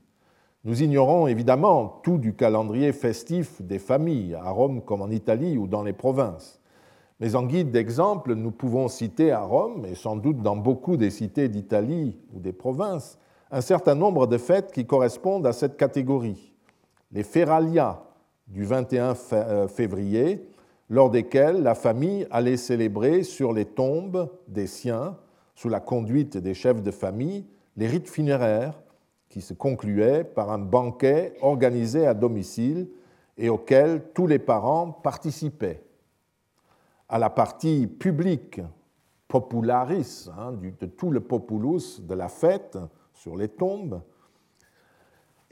Nous ignorons évidemment tout du calendrier festif des familles, à Rome comme en Italie ou dans les provinces. Mais en guide d'exemple, nous pouvons citer à Rome, et sans doute dans beaucoup des cités d'Italie ou des provinces, un certain nombre de fêtes qui correspondent à cette catégorie. Les Feralia du 21 euh, février, lors desquels la famille allait célébrer sur les tombes des siens, sous la conduite des chefs de famille, les rites funéraires qui se concluaient par un banquet organisé à domicile et auquel tous les parents participaient. À la partie publique popularis, hein, de tout le populus de la fête sur les tombes,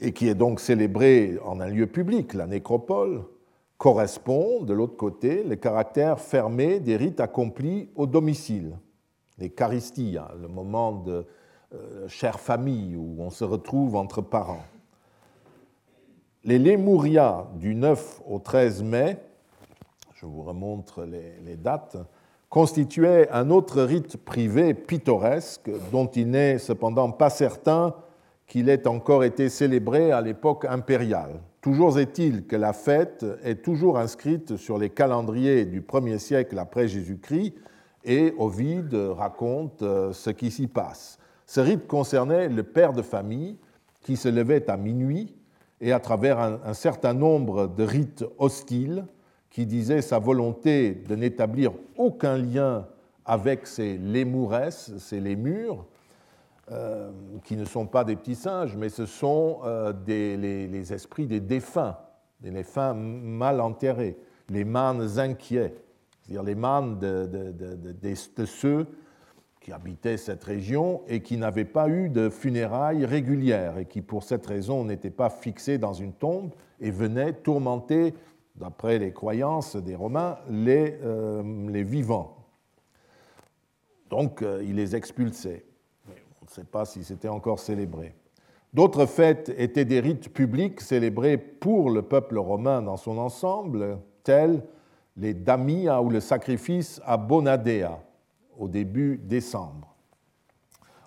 et qui est donc célébrée en un lieu public, la nécropole, correspond, de l'autre côté, le caractère fermé des rites accomplis au domicile, les charistia, le moment de euh, chère famille où on se retrouve entre parents. Les Lemuria du 9 au 13 mai, je vous remontre les, les dates, constituaient un autre rite privé pittoresque dont il n'est cependant pas certain qu'il ait encore été célébré à l'époque impériale. Toujours est-il que la fête est toujours inscrite sur les calendriers du 1er siècle après Jésus-Christ et Ovide raconte euh, ce qui s'y passe. Ce rite concernait le père de famille qui se levait à minuit et à travers un, certain nombre de rites hostiles qui disaient sa volonté de n'établir aucun lien avec ces lémouresses, ces lémures, euh, qui ne sont pas des petits singes, mais ce sont euh, les, esprits des défunts, des défunts mal enterrés, les mânes inquiets, c'est-à-dire les mânes de, ceux qui habitaient cette région et qui n'avaient pas eu de funérailles régulières et qui, pour cette raison, n'étaient pas fixés dans une tombe et venaient tourmenter, d'après les croyances des Romains, les, euh, les vivants. Donc, il les expulsait. Ne sait pas si c'était encore célébré. D'autres fêtes étaient des rites publics célébrés pour le peuple romain dans son ensemble, tels les damia ou le sacrifice à Bonadea au début décembre.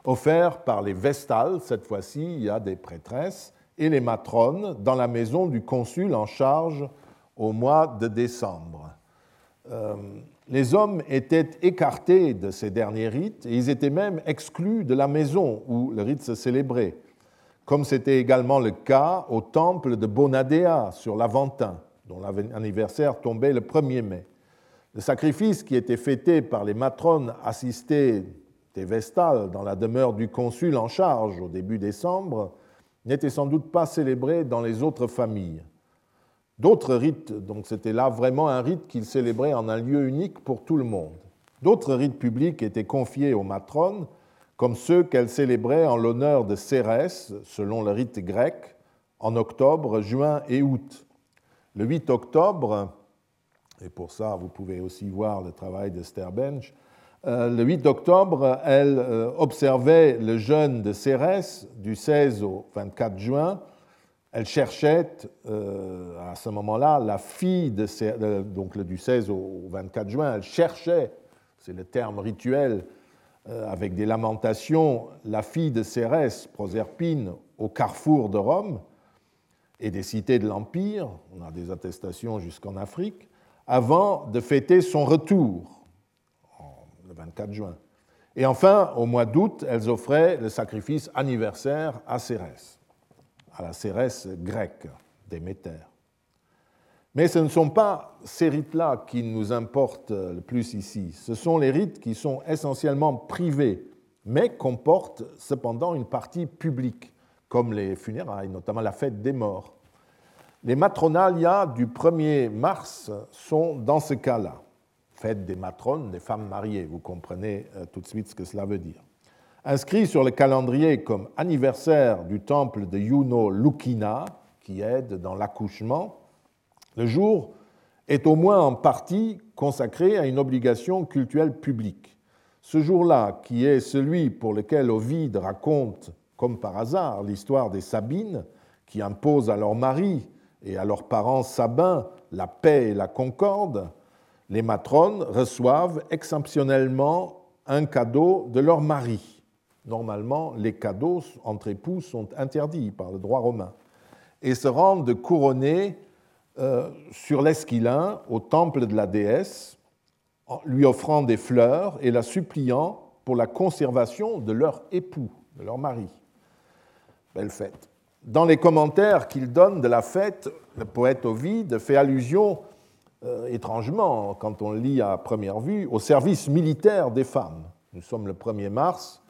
Offert par les Vestales, cette fois-ci, il y a des prêtresses, et les matrones dans la maison du consul en charge au mois de décembre. Euh, les hommes étaient écartés de ces derniers rites et ils étaient même exclus de la maison où le rite se célébrait, comme c'était également le cas au temple de Bonadea sur l'Aventin, dont l'anniversaire tombait le 1er mai. Le sacrifice qui était fêté par les matrones assistées des Vestales dans la demeure du consul en charge au début décembre n'était sans doute pas célébré dans les autres familles. D'autres rites, donc c'était là vraiment un rite qu'il célébrait en un lieu unique pour tout le monde. D'autres rites publics étaient confiés aux matrones, comme ceux qu'elles célébraient en l'honneur de Cérès, selon le rite grec, en octobre, juin et août. Le 8 octobre, et pour ça vous pouvez aussi voir le travail de Sterbench, euh, le 8 octobre, elle euh, observait le jeûne de Cérès du 16 au 24 juin elle cherchait euh, à ce moment-là la fille de donc du 16 au 24 juin, elle cherchait, c'est le terme rituel, euh, avec des lamentations, la fille de Cérès, Proserpine, au carrefour de Rome et des cités de l'Empire, on a des attestations jusqu'en Afrique, avant de fêter son retour, le 24 juin. Et enfin, au mois d'août, elles offraient le sacrifice anniversaire à Cérès à la Cérès grecque, Déméter. Mais ce ne sont pas ces rites-là qui nous importent le plus ici. Ce sont les rites qui sont essentiellement privés, mais comportent cependant une partie publique, comme les funérailles, notamment la fête des morts. Les matronalia du 1er mars sont dans ce cas-là. Fête des matrones, des femmes mariées, vous comprenez euh, tout de suite ce que cela veut dire. Inscrit sur le calendrier comme anniversaire du temple de Juno Lukina, qui aide dans l'accouchement, le jour est au moins en partie consacré à une obligation cultuelle publique. Ce jour-là, qui est celui pour lequel Ovide raconte, comme par hasard, l'histoire des Sabines, qui imposent à leurs maris et à leurs parents sabins la paix et la concorde, les matrones reçoivent exceptionnellement un cadeau de leur mari normalement, les cadeaux entre époux sont interdits par le droit romain, et se rendent couronner euh, sur l'Esquilin au temple de la déesse, lui offrant des fleurs et la suppliant pour la conservation de leur époux, de leur mari. Belle fête. Dans les commentaires qu'il donne de la fête, le poète Ovide fait allusion, euh, étrangement, quand on lit à première vue, au service militaire des femmes. Nous sommes le 1er mars,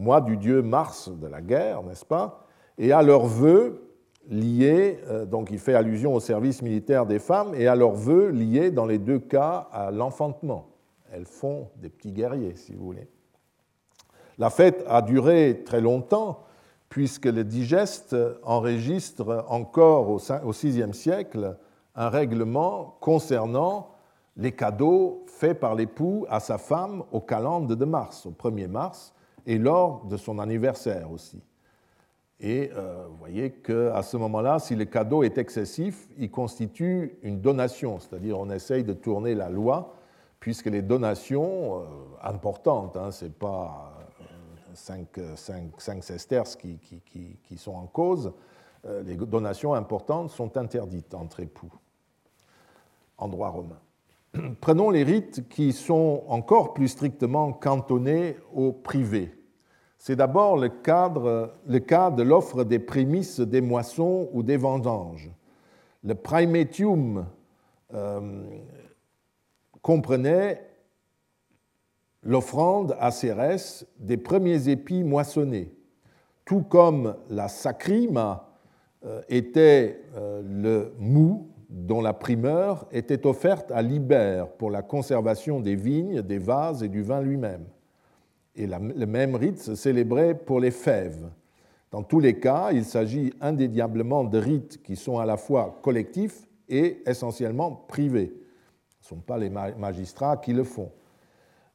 mois du dieu Mars de la guerre, n'est-ce pas? Et à leurs vœux liés, euh, donc il fait allusion au service militaire des femmes, et à leurs vœux liés dans les deux cas à l'enfantement. Elles font des petits guerriers, si vous voulez. La fête a duré très longtemps, puisque le digeste enregistre encore au VIe siècle un règlement concernant les cadeaux faits par l'époux à sa femme au calende de mars, au 1er mars, et lors de son anniversaire aussi. Et euh, vous voyez qu'à ce moment-là, si le cadeau est excessif, il constitue une donation, c'est-à-dire on essaye de tourner la loi, puisque les donations euh, importantes, hein, ce n'est pas 5, euh, sesterces qui, qui, qui, sont en cause, les donations importantes sont interdites entre époux en droit romain. Prenons les rites qui sont encore plus strictement cantonnés au privé. C'est d'abord le, le, cas de l'offre des prémices des moissons ou des vendanges. Le primetium euh, comprenait l'offrande à Cérès des premiers épis moissonnés, tout comme la sacrima euh, était euh, le mou dont la primeur était offerte à Libère pour la conservation des vignes, des vases et du vin lui-même. Et le même rite se célébrait pour les fèves. Dans tous les cas, il s'agit indéniablement de rites qui sont à la fois collectifs et essentiellement privés. Ce ne sont pas les magistrats qui le font.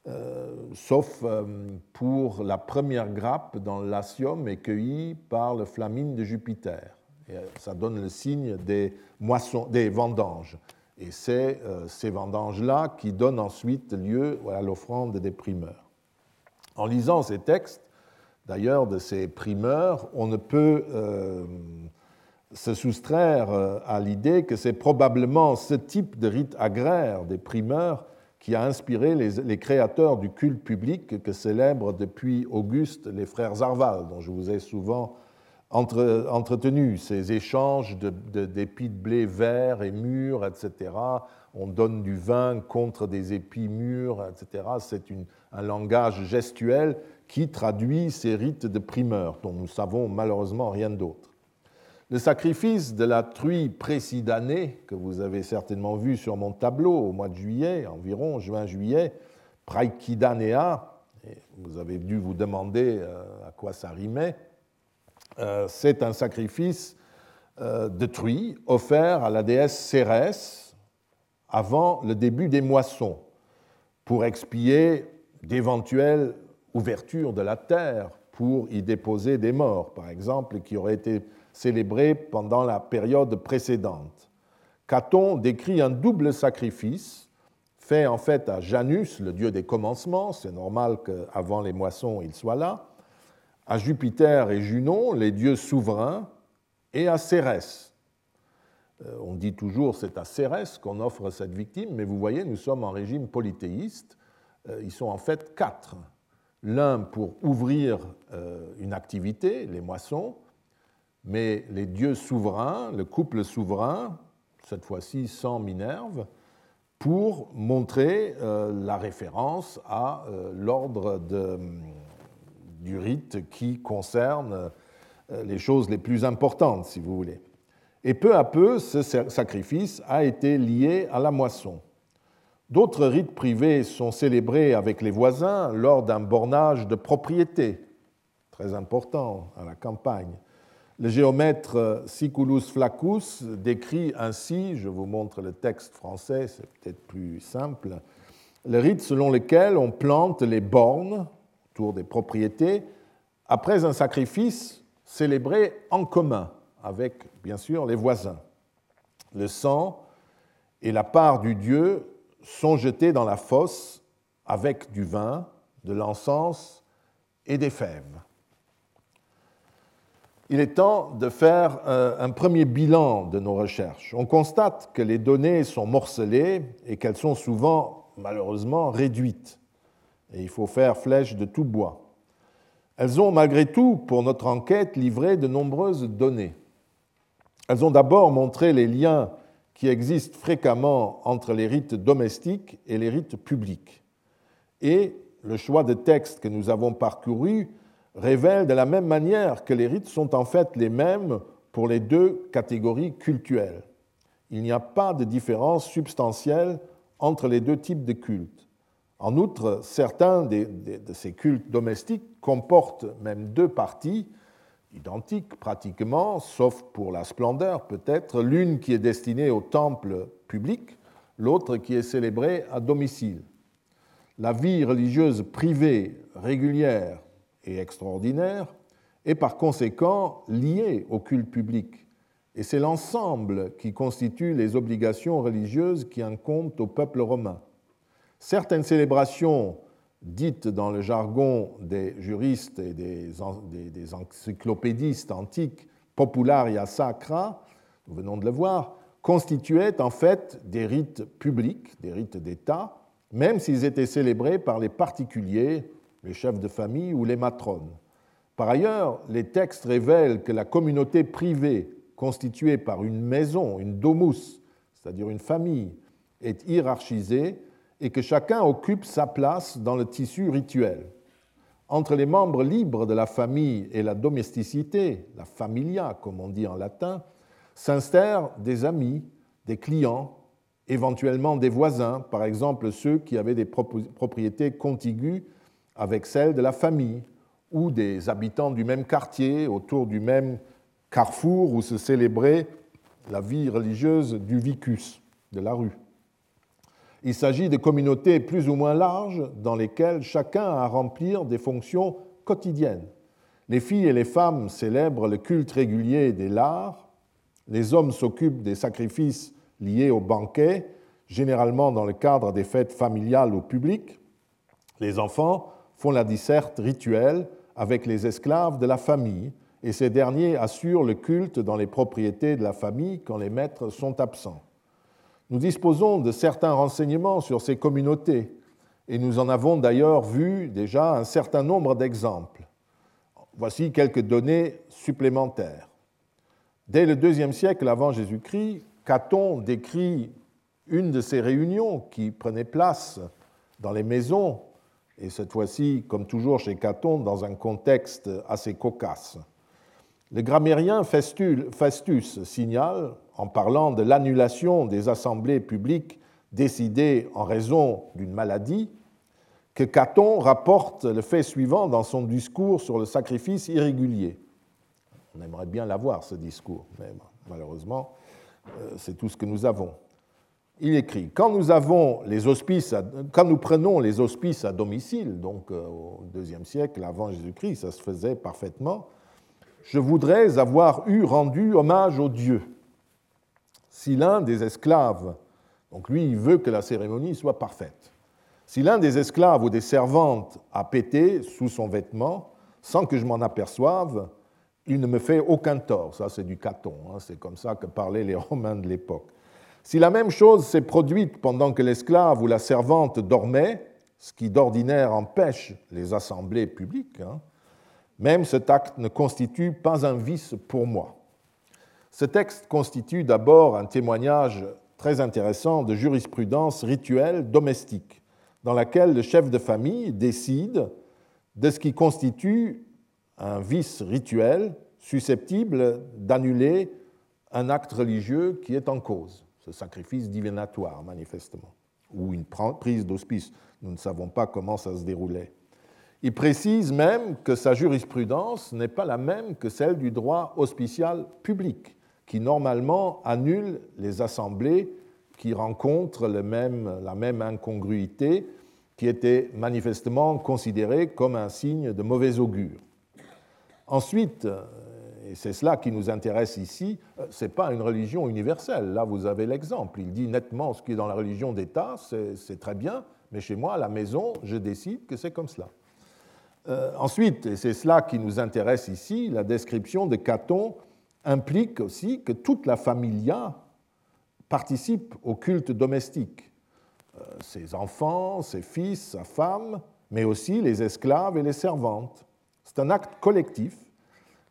Euh, sauf euh, pour la première grappe dans l'Asium cueillie par le flamine de Jupiter. Euh, ça donne le signe des, moissons, des vendanges. Et c'est ces vendanges-là qui donnent ensuite lieu à l'offrande des primeurs. En lisant ces textes, d'ailleurs de ces primeurs, on ne peut se soustraire à l'idée que c'est probablement ce type de rite agraire des primeurs qui a inspiré les, créateurs du culte public que célèbrent depuis Auguste les frères Arval, dont je vous ai souvent entretenu, ces échanges d'épis de, de, blé verts et mûrs, etc. On donne du vin contre des épis mûrs, etc. C'est un langage gestuel qui traduit ces rites de primeur, dont nous savons malheureusement rien d'autre. Le sacrifice de la truie précidanée, que vous avez certainement vu sur mon tableau au mois de juillet, environ juin-juillet, Praikidanea, vous avez dû vous demander euh, à quoi ça rimait, c'est un sacrifice euh, de truie offert à la déesse Cérès avant le début des moissons, pour expier d'éventuelles ouvertures de la terre pour y déposer des morts, par exemple, qui auraient été célébré pendant la période précédente. Caton décrit un double sacrifice fait en fait à Janus, le dieu des commencements, c'est normal qu'avant les moissons il soit là, à Jupiter et Junon, les dieux souverains, et à Cérès. Euh, on dit toujours c'est à Cérès qu'on offre cette victime, mais vous voyez, nous sommes en régime polythéiste. Euh, ils sont en fait quatre. L'un pour ouvrir euh, une activité, les moissons, mais les dieux souverains, le couple souverain, cette fois-ci sans Minerve, pour montrer la référence à l'ordre du rite qui concerne euh, les choses les plus importantes, si vous voulez. Et peu à peu, ce sacrifice a été lié à la moisson. D'autres rites privés sont célébrés avec les voisins lors d'un bornage de propriété, très important à la campagne. Le géomètre Siculus Flaccus décrit ainsi, je vous montre le texte français, c'est peut-être plus simple, le rite selon lequel on plante les bornes autour des propriétés après un sacrifice célébré en commun avec, bien sûr, les voisins. Le sang et la part du Dieu sont jetés dans la fosse avec du vin, de l'encens et des fèves il est temps de faire euh, un premier bilan de nos recherches. On constate que les données sont morcelées et qu'elles sont souvent malheureusement réduites. Et il faut faire flèche de tout bois. Elles ont malgré tout, pour notre enquête, livré de nombreuses données. Elles ont d'abord montré les liens qui existent fréquemment entre les rites domestiques et les rites publics. Et le choix de textes que nous avons parcourus révèle de la même manière que les rites sont en fait les mêmes pour les deux catégories cultuelles. Il n'y a pas de différence substantielle entre les deux types de cultes. En outre, certains de ces cultes domestiques comportent même deux parties identiques pratiquement, sauf pour la splendeur peut-être, l'une qui est destinée au temple public, l'autre qui est célébrée à domicile. La vie religieuse privée régulière et extraordinaire, et par conséquent lié au culte public. Et c'est l'ensemble qui constitue les obligations religieuses qui incombent au peuple romain. Certaines célébrations dites dans le jargon des juristes et des, encyclopédistes antiques, popularia sacra, nous venons de le voir, constituaient en fait des rites publics, des rites d'État, même s'ils étaient célébrés par les particuliers les chefs de famille ou les matrones. Par ailleurs, les textes révèlent que la communauté privée constituée par une maison, une domus, c'est-à-dire une famille, est hiérarchisée et que chacun occupe sa place dans le tissu rituel. Entre les membres libres de la famille et la domesticité, la familia comme on dit en latin, s'instèrent des amis, des clients, éventuellement des voisins, par exemple ceux qui avaient des propriétés contiguës avec celle de la famille ou des habitants du même quartier autour du même carrefour où se célébrait la vie religieuse du vicus, de la rue. Il s'agit de communautés plus ou moins larges dans lesquelles chacun a à remplir des fonctions quotidiennes. Les filles et les femmes célèbrent le culte régulier des lards, les hommes s'occupent des sacrifices liés aux banquets, généralement dans le cadre des fêtes familiales ou publiques. Les enfants font la disserte rituelle avec les esclaves de la famille, et ces derniers assurent le culte dans les propriétés de la famille quand les maîtres sont absents. Nous disposons de certains renseignements sur ces communautés, et nous en avons d'ailleurs vu déjà un certain nombre d'exemples. Voici quelques données supplémentaires. Dès le deuxième siècle avant Jésus-Christ, Caton décrit une de ces réunions qui prenait place dans les maisons, et cette fois-ci, comme toujours chez Caton, dans un contexte assez cocasse. Le grammairien Festus signale, en parlant de l'annulation des assemblées publiques décidées en raison d'une maladie, que Caton rapporte le fait suivant dans son discours sur le sacrifice irrégulier. On aimerait bien l'avoir, ce discours, mais malheureusement, euh, c'est tout ce que nous avons. Il écrit Quand nous, avons les hospices quand nous prenons les hospices à domicile, donc euh, au IIe siècle avant Jésus-Christ, ça se faisait parfaitement, je voudrais avoir eu rendu hommage aux dieux. Si l'un des esclaves, donc lui, il veut que la cérémonie soit parfaite, si l'un des esclaves ou des servantes a pété sous son vêtement, sans que je m'en aperçoive, il ne me fait aucun tort. Ça, c'est du caton. Hein. C'est comme ça que parlaient les Romains de l'époque. Si la même chose s'est produite pendant que l'esclave ou la servante dormait, ce qui d'ordinaire empêche les assemblées publiques, hein, même cet acte ne constitue pas un vice pour moi. Ce texte constitue d'abord un témoignage très intéressant de jurisprudence rituelle domestique dans laquelle le chef de famille décide de ce qui constitue un vice rituel susceptible d'annuler un acte religieux qui est en cause, ce sacrifice divinatoire manifestement, ou une prise d'hospice. Nous ne savons pas comment ça se déroulait. Il précise même que sa jurisprudence n'est pas la même que celle du droit hospicial public, qui normalement annule les assemblées qui rencontrent la même incongruité qui était manifestement considéré comme un signe de mauvais augure. Ensuite, euh, et c'est cela qui nous intéresse ici, euh, ce n'est pas une religion universelle. Là, vous avez l'exemple. Il dit nettement ce qui est dans la religion d'État, c'est très bien, mais chez moi, à la maison, je décide que c'est comme cela. Euh, ensuite, et c'est cela qui nous intéresse ici, la description de Caton implique aussi que toute la familia participe au culte domestique. Euh, ses enfants, ses fils, sa femme, mais aussi les esclaves et les servantes. C'est un acte collectif,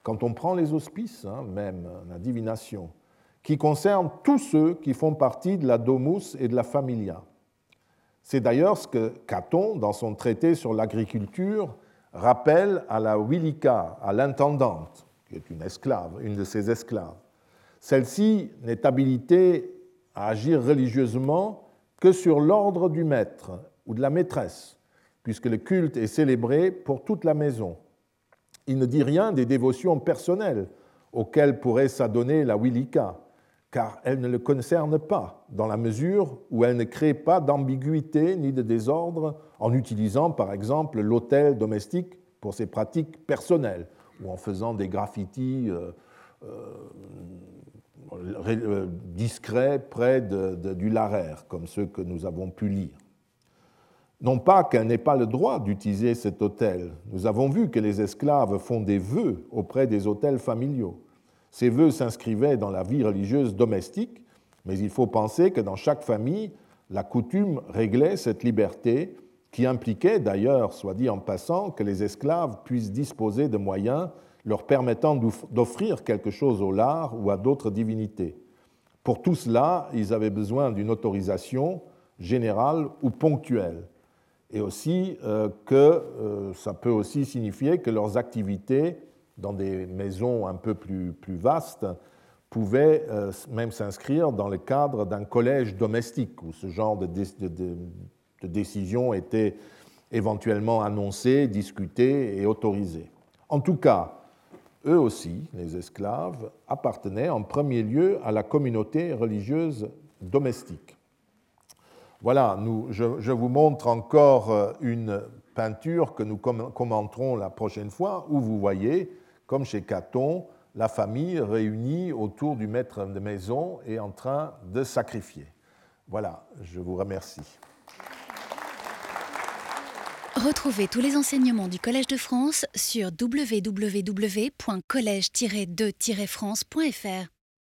quand on prend les auspices, hein, même la divination, qui concerne tous ceux qui font partie de la domus et de la familia. C'est d'ailleurs ce que Caton, dans son traité sur l'agriculture, rappelle à la Wilika, à l'intendante, qui est une esclave, une de ses esclaves. Celle-ci n'est habilitée à agir religieusement que sur l'ordre du maître ou de la maîtresse, puisque le culte est célébré pour toute la maison. Il ne dit rien des dévotions personnelles auxquelles pourrait s'adonner la Wilika, car elles ne le concernent pas, dans la mesure où elles ne créent pas d'ambiguïté ni de désordre en utilisant par exemple l'autel domestique pour ses pratiques personnelles, ou en faisant des graffitis euh, euh, euh, discrets près du laraire, comme ceux que nous avons pu lire. Non pas qu'elle n'ait pas le droit d'utiliser cet autel. Nous avons vu que les esclaves font des vœux auprès des autels familiaux. Ces vœux s'inscrivaient dans la vie religieuse domestique, mais il faut penser que dans chaque famille, la coutume réglait cette liberté, qui impliquait d'ailleurs, soit dit en passant, que les esclaves puissent disposer de moyens leur permettant d'offrir quelque chose au lard ou à d'autres divinités. Pour tout cela, ils avaient besoin d'une autorisation générale ou ponctuelle. Et aussi euh, que euh, ça peut aussi signifier que leurs activités dans des maisons un peu plus, plus vastes pouvaient euh, même s'inscrire dans le cadre d'un collège domestique où ce genre de décision était éventuellement annoncés, discutés et autorisés. En tout cas, eux aussi, les esclaves, appartenaient en premier lieu à la communauté religieuse domestique. Voilà, je, je, vous montre encore euh, une peinture que nous commenterons la prochaine fois, où vous voyez, comme chez Caton, la famille réunie autour du maître de maison et en train de sacrifier. Voilà, je vous remercie. Retrouvez tous les enseignements du Collège de France sur www.collège-2-france.fr.